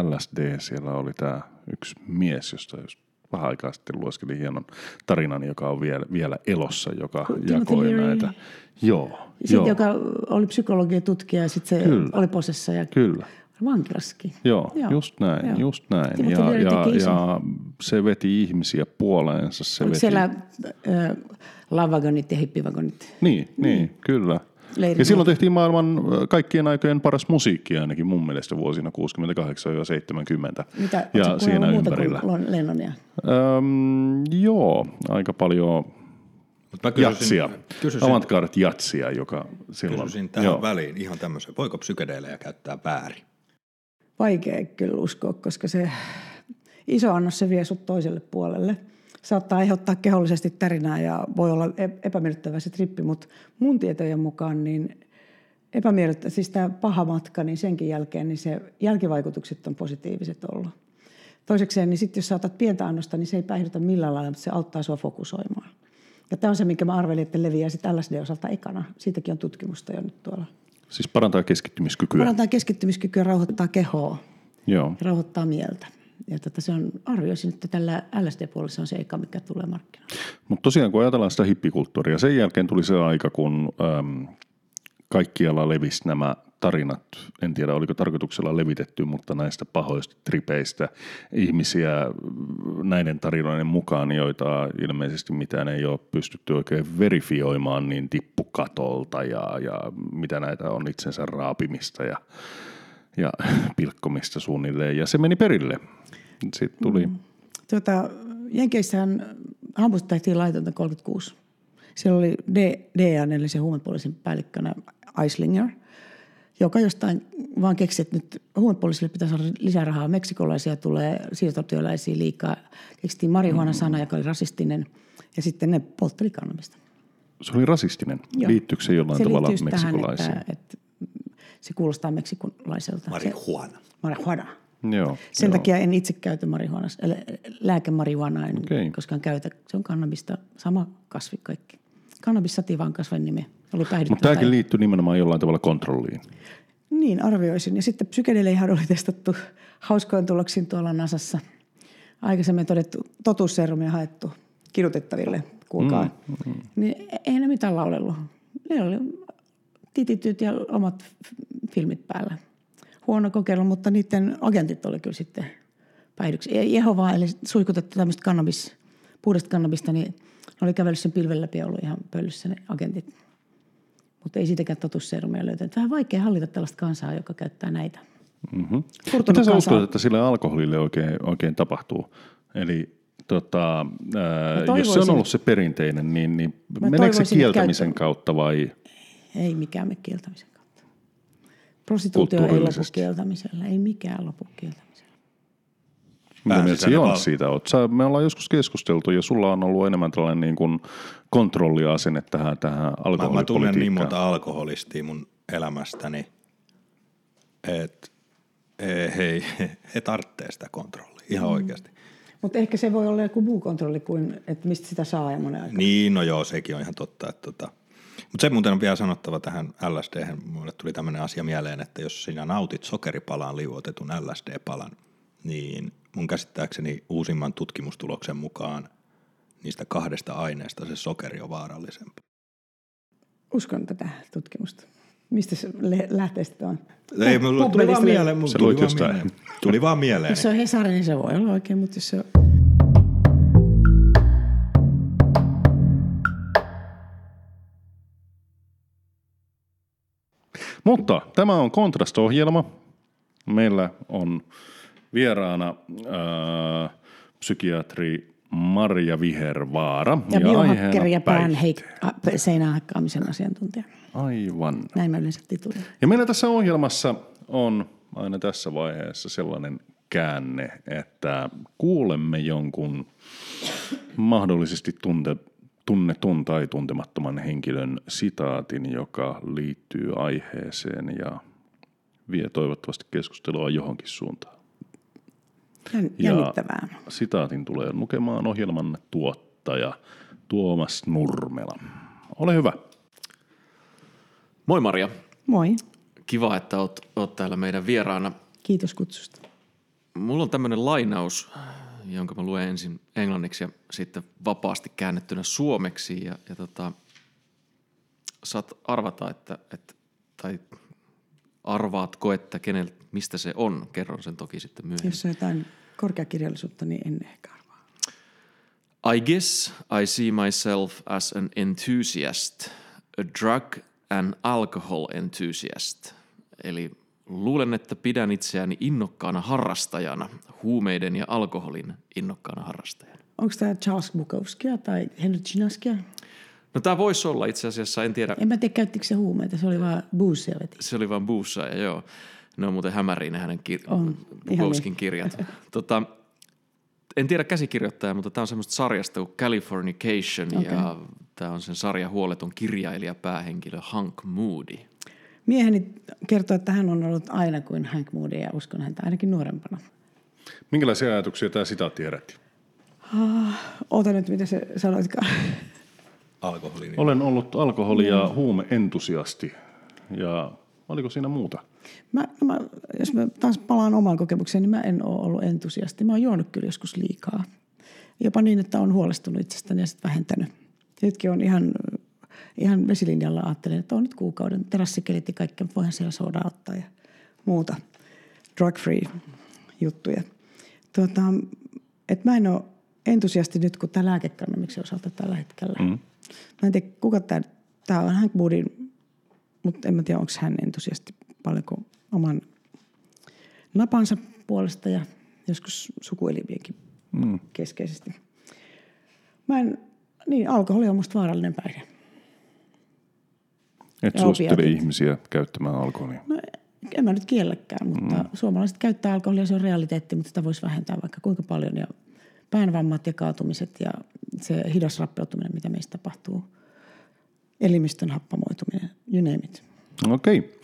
LSD. Siellä oli tämä yksi mies, josta jos vähän aikaa sitten lueskelin hienon tarinan, joka on vielä, vielä elossa, joka Timothy jakoi Leary. näitä. Joo, Sitten, joo, joka oli psykologian tutkija ja sitten se Kyllä. oli posessa ja kyllä. vankilassakin. Joo, joo, just näin, joo. just näin. Timothy Ja, ja, ja se veti ihmisiä puoleensa. Se Oliko veti... siellä äh, lavagonit ja hippivagonit? Niin, niin, kyllä. Leirin Ja silloin tehtiin maailman ö, kaikkien aikojen paras musiikki ainakin mun mielestä vuosina 68-70. Mitä, ja siinä kuunnellut ympärillä. Muuta kuin Lennonia? Öm, joo, aika paljon Mut mä jatsia. kysyisin, Avantgarde jatsia, joka silloin... kysyisin tähän joo. väliin ihan tämmöisen. Voiko psykedeelejä käyttää väärin? Vaikea kyllä uskoa, koska se iso annos se vie sut toiselle puolelle. Saattaa aiheuttaa kehollisesti tärinää ja voi olla ep- epämiellyttävä se trippi, mutta mun tietojen mukaan niin epämiellyttävä, siis tämä paha matka, niin senkin jälkeen niin se jälkivaikutukset on positiiviset ollut. Toisekseen, niin sitten jos sä otat pientä annosta, niin se ei päihdytä millään lailla, mutta se auttaa sua fokusoimaan. Ja tämä on se, minkä mä arvelin, että leviää sitten LSD-osalta ekana. Siitäkin on tutkimusta jo nyt tuolla. Siis parantaa keskittymiskykyä. Parantaa keskittymiskykyä, rauhoittaa kehoa Joo. rauhoittaa mieltä. Ja tota, se on, arvioisin, että tällä LSD-puolella se on se eka, mikä tulee markkinoille. Mutta tosiaan kun ajatellaan sitä hippikulttuuria, sen jälkeen tuli se aika, kun äm, kaikkialla levisi nämä tarinat, en tiedä oliko tarkoituksella levitetty, mutta näistä pahoista tripeistä ihmisiä näiden tarinoiden mukaan, joita ilmeisesti mitään ei ole pystytty oikein verifioimaan, niin tippu katolta ja, ja mitä näitä on itsensä raapimista ja, ja pilkkomista suunnilleen. Ja se meni perille. Sitten tuli mm. Tuota, Jenkeissähän Hampusta tehtiin laitonta 36. Siellä oli D, DEA, eli se huumepoliisin päällikkönä Eislinger, joka jostain vaan keksi, että nyt huumepoliisille pitää saada lisää rahaa. Meksikolaisia tulee siirtotyöläisiä liikaa. Keksittiin marihuana-sana, joka oli rasistinen. Ja sitten ne poltteli kannabista. Se oli rasistinen. Joo. Liittyykö se jollain se tavalla just tähän, meksikolaisiin? että, että se kuulostaa meksikolaiselta. Marihuana. Se, marihuana. Joo, Sen joo. takia en itse käytä marihuanaa, lääkemarihuanaa en Okei. koskaan käytä. Se on kannabista, sama kasvi kaikki. Kannabis sativaan kasvin nimi. Oli Mutta tämäkin liittyy nimenomaan jollain tavalla kontrolliin. Niin, arvioisin. Ja sitten psykedeleihän oli testattu hauskoin tuloksin tuolla Nasassa. Aikaisemmin todettu totuusserumia haettu kidutettaville, kuulkaa. Mm, mm. Niin ei ne mitään laulellut. Ne oli titityt ja omat filmit päällä. Huono kokeilu, mutta niiden agentit oli kyllä sitten päihdyksi. Jehovaa, eli suikutettu tämmöistä kannabis, puhdasta kannabista, niin ne oli kävellyt sen pilven läpi ja ollut ihan pöllyssä ne agentit. Mutta ei siitäkään totuusseerumia löytänyt. Vähän vaikea hallita tällaista kansaa, joka käyttää näitä. Mm-hmm. Mitä sä uskot, että sille alkoholille oikein, oikein tapahtuu? Eli tota, ää, jos se on ollut se perinteinen, niin, niin meneekö se kieltämisen käyttö- kautta vai? Ei mikään me kieltämisen kautta. Prostituutio ei lopu kieltämisellä, ei mikään lopu kieltämisellä. Mitä mieltä val- siitä oot? Sä, me ollaan joskus keskusteltu ja sulla on ollut enemmän tällainen niin kuin kontrolliasenne tähän, tähän Mä, mä tunnen alkoholipolitiikkaan. niin monta alkoholistia mun elämästäni, että hei, he tarvitsee sitä kontrollia ihan Mm. oikeasti. Mutta ehkä se voi olla joku muu kontrolli kuin, että mistä sitä saa ja monen aikaa. Niin, no joo, sekin on ihan totta. Että tota. Mutta se muuten on vielä sanottava tähän LSD, mulle tuli tämmöinen asia mieleen, että jos sinä nautit sokeripalaan liuotetun LSD-palan, niin mun käsittääkseni uusimman tutkimustuloksen mukaan niistä kahdesta aineesta se sokeri on vaarallisempi. Uskon tätä tutkimusta. Mistä se le- lähteestä on? Ei, mulle tuli vaan mieleen. Mulle Se tuli vaan mieleen. Tuli vaan mieleen. Jos se on Hesari, niin se voi olla oikein, mutta jos se on... Mutta tämä on Kontrast-ohjelma. Meillä on vieraana ää, psykiatri Marja Vihervaara. Ja, ja biohakkeri ja pään seinään hakkaamisen asiantuntija. Aivan. Näin mä yleensä tituleen. Ja meillä tässä ohjelmassa on aina tässä vaiheessa sellainen käänne, että kuulemme jonkun mahdollisesti tunte, tunnetun tai tuntemattoman henkilön sitaatin, joka liittyy aiheeseen ja vie toivottavasti keskustelua johonkin suuntaan. Jän- Ja Jännittävää. sitaatin tulee lukemaan ohjelman tuottaja Tuomas Nurmela. Ole hyvä. Moi Maria. Moi. Kiva, että oot, oot täällä meidän vieraana. Kiitos kutsusta. Mulla on tämmöinen lainaus, jonka mä luen ensin englanniksi ja sitten vapaasti käännettynä suomeksi. Ja, ja tota, saat arvata, että, että, tai arvaatko, että kenel, mistä se on. Kerron sen toki sitten myöhemmin. Jos on jotain korkeakirjallisuutta, niin en ehkä arvaa. I guess I see myself as an enthusiast, a drug and alcohol enthusiast. Eli luulen, että pidän itseäni innokkaana harrastajana, huumeiden ja alkoholin innokkaana harrastajana. Onko tämä Charles Bukowskia tai Henry Chinaskia? No tämä voisi olla itse asiassa, en tiedä, En mä tiedä, käyttikö se huumeita. Se oli vaan boozia veti. se oli vaan buussa ja joo. Ne on muuten hämäriä ne hänen kir- On, Bukowskin ihan kirjat. tota, en tiedä käsikirjoittajaa, mutta tämä on semmoista sarjasta kuin Californication okay. ja tämä on sen sarjan huoleton kirjailija päähenkilö Hank Moody. Mieheni kertoo, että hän on ollut aina kuin Hank Moody ja uskon häntä ainakin nuorempana. Minkälaisia ajatuksia tämä sitaatti herätti? Oota nyt, mitä se sanoitkaan. Alkoholi. Niin. Olen ollut alkoholi- ja huumeentusiasti. Ja oliko siinä muuta? Mä, no mä, jos mä taas palaan omaan kokemukseen, niin mä en ole ollut entusiasti. Mä oon juonut kyllä joskus liikaa. Jopa niin, että on huolestunut itsestäni ja sitten vähentänyt. Nytkin on ihan, ihan vesilinjalla ajattelin, että on nyt kuukauden terassikelit ja kaikkea, voihan siellä soodaa ottaa ja muuta drug-free juttuja. Tuota, et mä en ole entusiasti nyt, kun tämä lääkekannamiksen osalta tällä hetkellä. Mm. Mä en tiedä, kuka tämä, tämä on Hank Moodin mutta en mä tiedä, onko hän entusiasti paljonko oman napansa puolesta ja joskus sukuelimienkin mm. keskeisesti. Mä en, niin alkoholi on musta vaarallinen päihde. Et suosittele ihmisiä käyttämään alkoholia. No en mä nyt kielläkään, mutta mm. suomalaiset käyttää alkoholia, se on realiteetti, mutta sitä voisi vähentää vaikka kuinka paljon. Ja päänvammat ja kaatumiset ja se hidas rappeutuminen, mitä meistä tapahtuu, elimistön happamoituminen, you name it. Okei.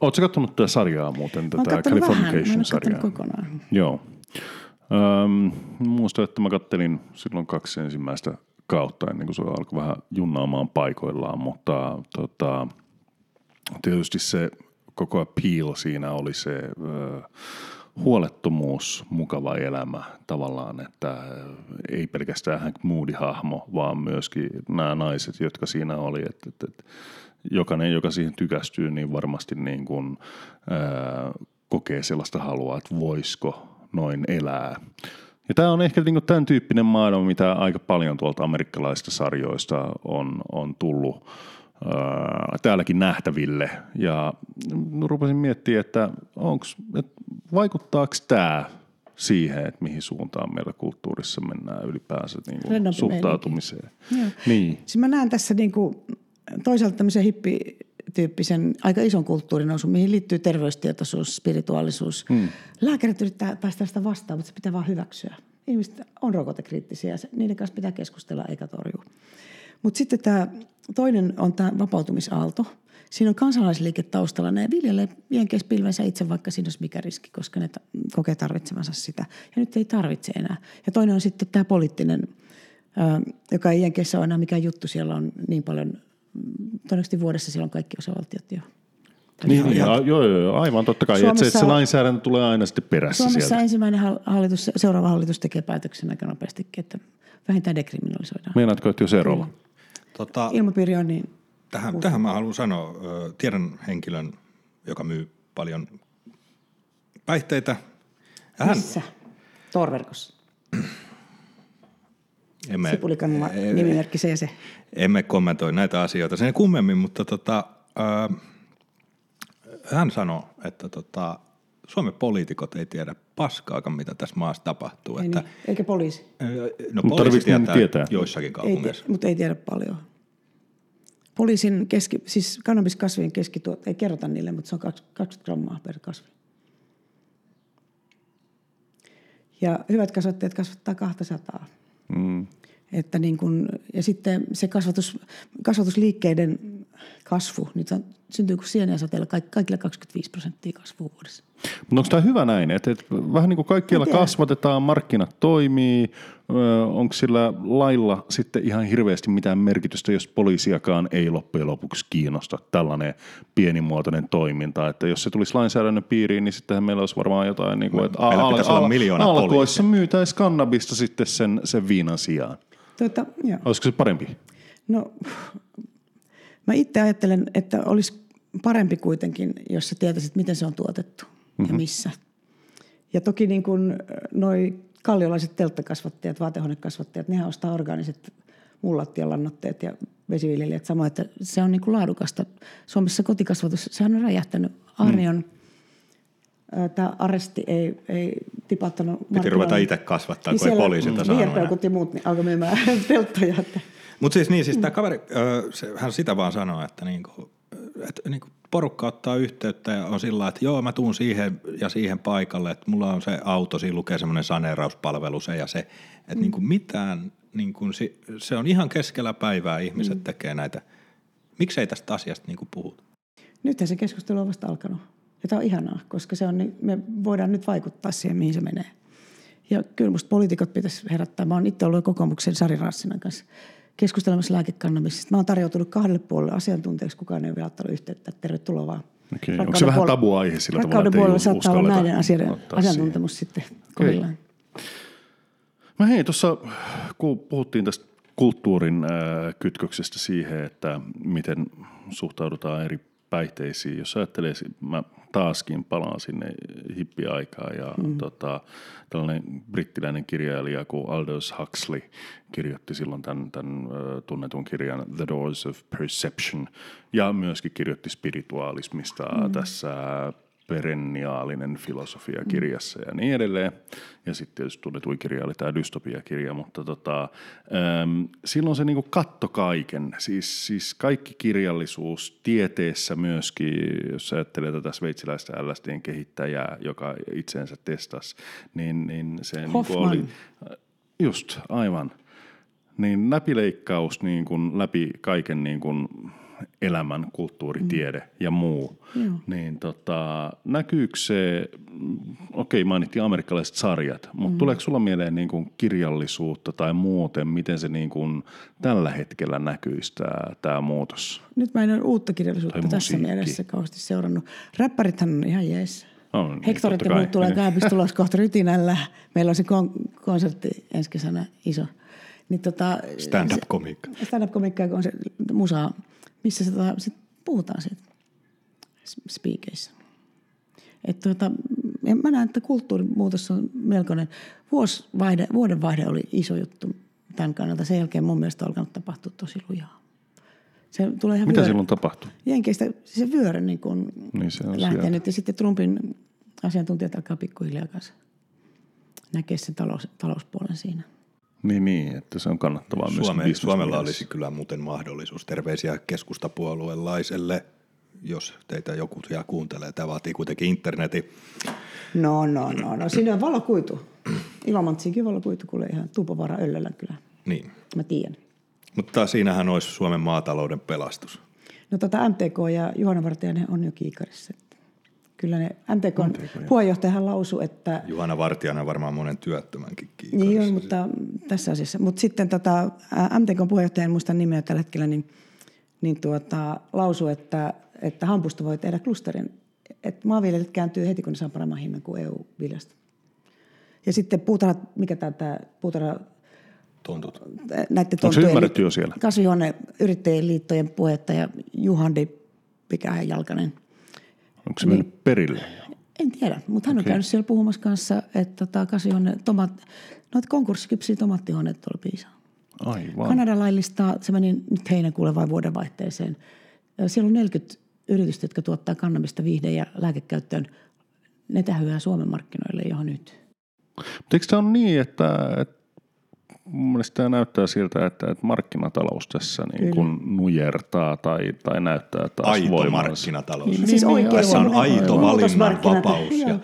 Oletko katsonut tätä sarjaa muuten, tätä Californication-sarjaa? kokonaan. Joo. Öm, muistan, että mä kattelin silloin kaksi ensimmäistä kautta ennen kuin se alkoi vähän junnaamaan paikoillaan, mutta tota, tietysti se koko appeal siinä oli se ö, huolettomuus, mukava elämä tavallaan, että ö, ei pelkästään Hank Moody-hahmo, vaan myöskin nämä naiset, jotka siinä oli, että, että, että jokainen, joka siihen tykästyy, niin varmasti niin kuin, ää, kokee sellaista halua, että voisiko noin elää. Ja tämä on ehkä niin tämän tyyppinen maailma, mitä aika paljon tuolta amerikkalaisista sarjoista on, on tullut ää, täälläkin nähtäville. Ja rupesin miettimään, että, onks, että vaikuttaako tämä siihen, että mihin suuntaan meillä kulttuurissa mennään ylipäänsä niin kuin Rennompi suhtautumiseen. Joo. Niin. Siis mä näen tässä niin kuin toisaalta tämmöisen hippi tyyppisen aika ison kulttuurinousun, mihin liittyy terveystietoisuus, spirituaalisuus. Hmm. Lääkärit yrittää päästä sitä vastaan, mutta se pitää vaan hyväksyä. Ihmiset on rokotekriittisiä ja niiden kanssa pitää keskustella eikä torjua. Mutta sitten tämä toinen on tämä vapautumisaalto. Siinä on kansalaisliike taustalla. Ne viljelee jenkeispilvensä itse, vaikka siinä olisi mikä riski, koska ne kokee tarvitsevansa sitä. Ja nyt ei tarvitse enää. Ja toinen on sitten tämä poliittinen, joka ei jenkeissä ole enää mikään juttu. Siellä on niin paljon, todennäköisesti vuodessa siellä on kaikki osavaltiot jo niin, ja, joo, joo, joo, aivan totta kai. Suomessa, että se, se lainsäädäntö tulee aina sitten perässä Suomessa sieltä. ensimmäinen hallitus, seuraava hallitus tekee päätöksen aika nopeastikin, että vähintään dekriminalisoidaan. Meinaatko, että jo seuraava? Tota, Ilmapiiri on niin... Tähän, tähän mä haluan sanoa, tiedän henkilön, joka myy paljon päihteitä. Hän, Missä? Torverkossa. Emme, Sipulikannulla nimimerkki se. Emme kommentoi näitä asioita sen kummemmin, mutta tota, äh, hän sanoi, että tota, Suomen poliitikot ei tiedä paskaakaan, mitä tässä maassa tapahtuu. Ei että, niin. Eikä poliisi. No mutta poliisi tietää, tietää joissakin kaupungeissa. Ei, mutta ei tiedä paljon. Poliisin keski, siis kannabiskasvien keskituot, ei kerrota niille, mutta se on 20 grammaa per kasvi. Ja hyvät kasvattajat kasvattaa 200. Mm. Että niin kun, ja sitten se kasvatus, kasvatusliikkeiden kasvu, nyt on, syntyy kuin sieniä sateella? Kaikilla 25 prosenttia kasvua vuodessa. Mutta onko tämä hyvä näin, että, että vähän niin kuin kaikkialla kasvatetaan, markkinat toimii, onko sillä lailla sitten ihan hirveästi mitään merkitystä, jos poliisiakaan ei loppujen lopuksi kiinnosta tällainen pienimuotoinen toiminta, että jos se tulisi lainsäädännön piiriin, niin sittenhän meillä olisi varmaan jotain, niin kuin, että al- al- al- alkoissa myytäisi kannabista sitten sen, sen viinan sijaan. Tuota, joo. Olisiko se parempi? No, mä itse ajattelen, että olisi parempi kuitenkin, jos sä tietäisit, miten se on tuotettu mm-hmm. ja mhm. missä. Ja toki niin kuin noi kalliolaiset telttakasvattajat, vaatehuonekasvattajat, nehän ostaa orgaaniset mullat ja lannotteet ja vesiviljelijät samoin, että se on niin kuin laadukasta. Suomessa kotikasvatus, sehän on räjähtänyt. Arnion mm. Tämä aresti ei, ei tipattanut Piti ruveta itse kasvattaa, niin kun ei poliisilta saanut. ja muut niin alkoi myymään telttoja. Mutta siis niin, siis tämä kaveri, se, hän sitä vaan sanoi, että niinku, että niinku porukka ottaa yhteyttä ja on sillä että joo, mä tuun siihen ja siihen paikalle, että mulla on se auto, siinä lukee semmoinen saneerauspalvelu se ja se, että mm. niinku mitään, niinku, se on ihan keskellä päivää ihmiset mm. tekee näitä. Miksei tästä asiasta niinku puhuta? Nythän se keskustelu on vasta alkanut. Ja tämä on ihanaa, koska se on, niin, me voidaan nyt vaikuttaa siihen, mihin se menee. Ja kyllä musta poliitikot pitäisi herättää. Mä oon itse ollut kokoomuksen Sari Rassinan kanssa keskustelemassa lääkekannabisista. Mä oon tarjoutunut kahdelle puolelle asiantuntijaksi, kukaan ei ole vielä ottanut yhteyttä. Tervetuloa vaan. Okay. Onko se vähän tabuaihe sillä tavalla, että puolella saattaa olla näiden asioiden asiantuntemus siihen. sitten kohdillaan. Mä hei, tuossa kun puhuttiin tästä kulttuurin äh, kytköksestä siihen, että miten suhtaudutaan eri päihteisiin. Jos ajattelee, mä taaskin palaan sinne hippiaikaan ja mm. tota, tällainen brittiläinen kirjailija kuin Aldous Huxley kirjoitti silloin tämän, tämän tunnetun kirjan The Doors of Perception ja myöskin kirjoitti spirituaalismista mm. tässä perenniaalinen filosofia kirjassa ja niin edelleen. Ja sitten tietysti tunnetuin kirja oli tämä dystopia-kirja, mutta tota, äm, silloin se niinku katto kaiken. Siis, siis kaikki kirjallisuus tieteessä myöskin, jos ajattelee tätä sveitsiläistä LSDn kehittäjää, joka itseensä testasi, niin, niin se niinku oli... Just, aivan. Niin läpileikkaus niin kuin läpi kaiken niin kuin elämän, kulttuuri, mm. tiede ja muu, Joo. niin tota, näkyykö se, okei okay, mainittiin amerikkalaiset sarjat, mutta mm. tuleeko sulla mieleen niin kuin kirjallisuutta tai muuten, miten se niin kuin tällä hetkellä näkyisi tämä, tämä muutos? Nyt mä en ole uutta kirjallisuutta tai tässä musiikki. mielessä kauheasti seurannut. Räppärithän on ihan jees. On, niin, Hektorit ja muut tulee kaapista tulos kohta rytinällä. Meillä on se kon- konsertti ensi kesänä iso. Niin tota, stand-up-komiikka. Stand-up-komiikka on se musa missä se, tota, sit puhutaan siitä spiikeissä. Et tuota, mä näen, että kulttuurimuutos on melkoinen. Vuosvaihde, vuodenvaihde oli iso juttu tämän kannalta. Sen jälkeen mun mielestä on alkanut tapahtua tosi lujaa. Se tulee ihan Mitä vyörä. silloin tapahtui? Jenkeistä se vyörä niin kun niin se on lähtee nyt. Ja sitten Trumpin asiantuntijat alkaa pikkuhiljaa kanssa näkee sen talous, talouspuolen siinä. Niin, niin, että se on kannattavaa Suome, myös Suomella olisi kyllä muuten mahdollisuus. Terveisiä keskustapuolueelaiselle jos teitä joku siellä kuuntelee. Tämä vaatii kuitenkin internetin. No, no, no, no. Siinä on valokuitu. Ilomantsiinkin valokuitu kuule ihan Tuupovara Öllölän kyllä. Niin. Mä tiedän. Mutta siinähän olisi Suomen maatalouden pelastus. No tota MTK ja Juhana Vartijainen on jo kiikarissa. Kyllä ne MTK, MTK puheenjohtajahan lausui, että Juhana Vartijainen on varmaan monen työttömänkin kiikarissa. Niin on, mutta tässä asiassa. Mutta sitten tota, MTK puheenjohtaja, en muista nimeä tällä hetkellä, niin, niin tuota, lausui, että, että hampusta voi tehdä klusterin. Että maanviljelijät kääntyy heti, kun ne saa paremman hinnan kuin EU-viljasta. Ja sitten puutarha, mikä tämä puutarha, Tontut. näiden Onko se ymmärretty jo siellä? Kasvihuoneyrittäjien liittojen puheenjohtaja Juhandi Pikähän Jalkanen. Onko se mennyt perille? En tiedä, mutta hän on käynyt siellä puhumassa kanssa, että tota, kasvihuone, tomat, noita konkurssikypsiä tomaattihuoneet tuolla piisaa. Aivan. Kanada laillistaa, se meni nyt heinäkuulle vai vuodenvaihteeseen. Siellä on 40 yritystä, jotka tuottaa kannabista viihde- ja lääkekäyttöön. Ne tähyää Suomen markkinoille jo nyt. Mutta eikö tämä ole niin, että, että mun mielestä tämä näyttää siltä, että, että markkinatalous tässä niin kun nujertaa tai, tai näyttää taas Aito voimansa. markkinatalous. Niin, siis oikein Tässä on aito valinnanvapaus. Ja,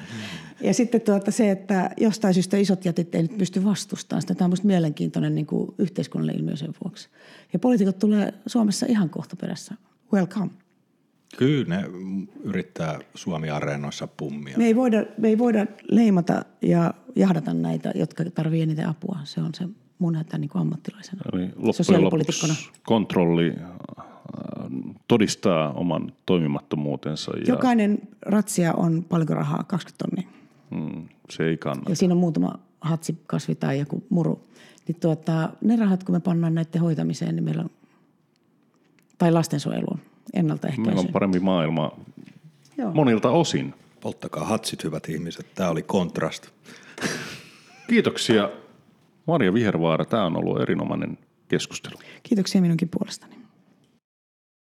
Ja sitten tuota se, että jostain syystä isot jätit ei nyt pysty vastustamaan sitä. Tämä on minusta mielenkiintoinen niin kuin yhteiskunnallinen ilmiö sen vuoksi. Ja poliitikot tulee Suomessa ihan kohta perässä. Welcome. kyllä ne yrittää Suomi-areenoissa pummia. Me ei, voida, me ei voida leimata ja jahdata näitä, jotka tarvitsevat eniten apua. Se on se mun hätä niin kuin ammattilaisena, Eli sosiaalipolitiikkona. kontrolli äh, todistaa oman toimimattomuutensa ja Jokainen ratsia on paljonko rahaa, 20 tonnia. mm, se ei kannata. Ja siinä on muutama hatsikasvi tai joku muru. Niin tuota, ne rahat, kun me pannaan näiden hoitamiseen, niin meillä on, tai lastensuojeluun, Meillä ennaltaehkäisyyn. on parempi maailma Joo. monilta osin. Polttakaa hatsit, hyvät ihmiset. Tämä oli kontrast. Kiitoksia Marja Vihervaara. Tämä on ollut erinomainen keskustelu. Kiitoksia minunkin puolestani.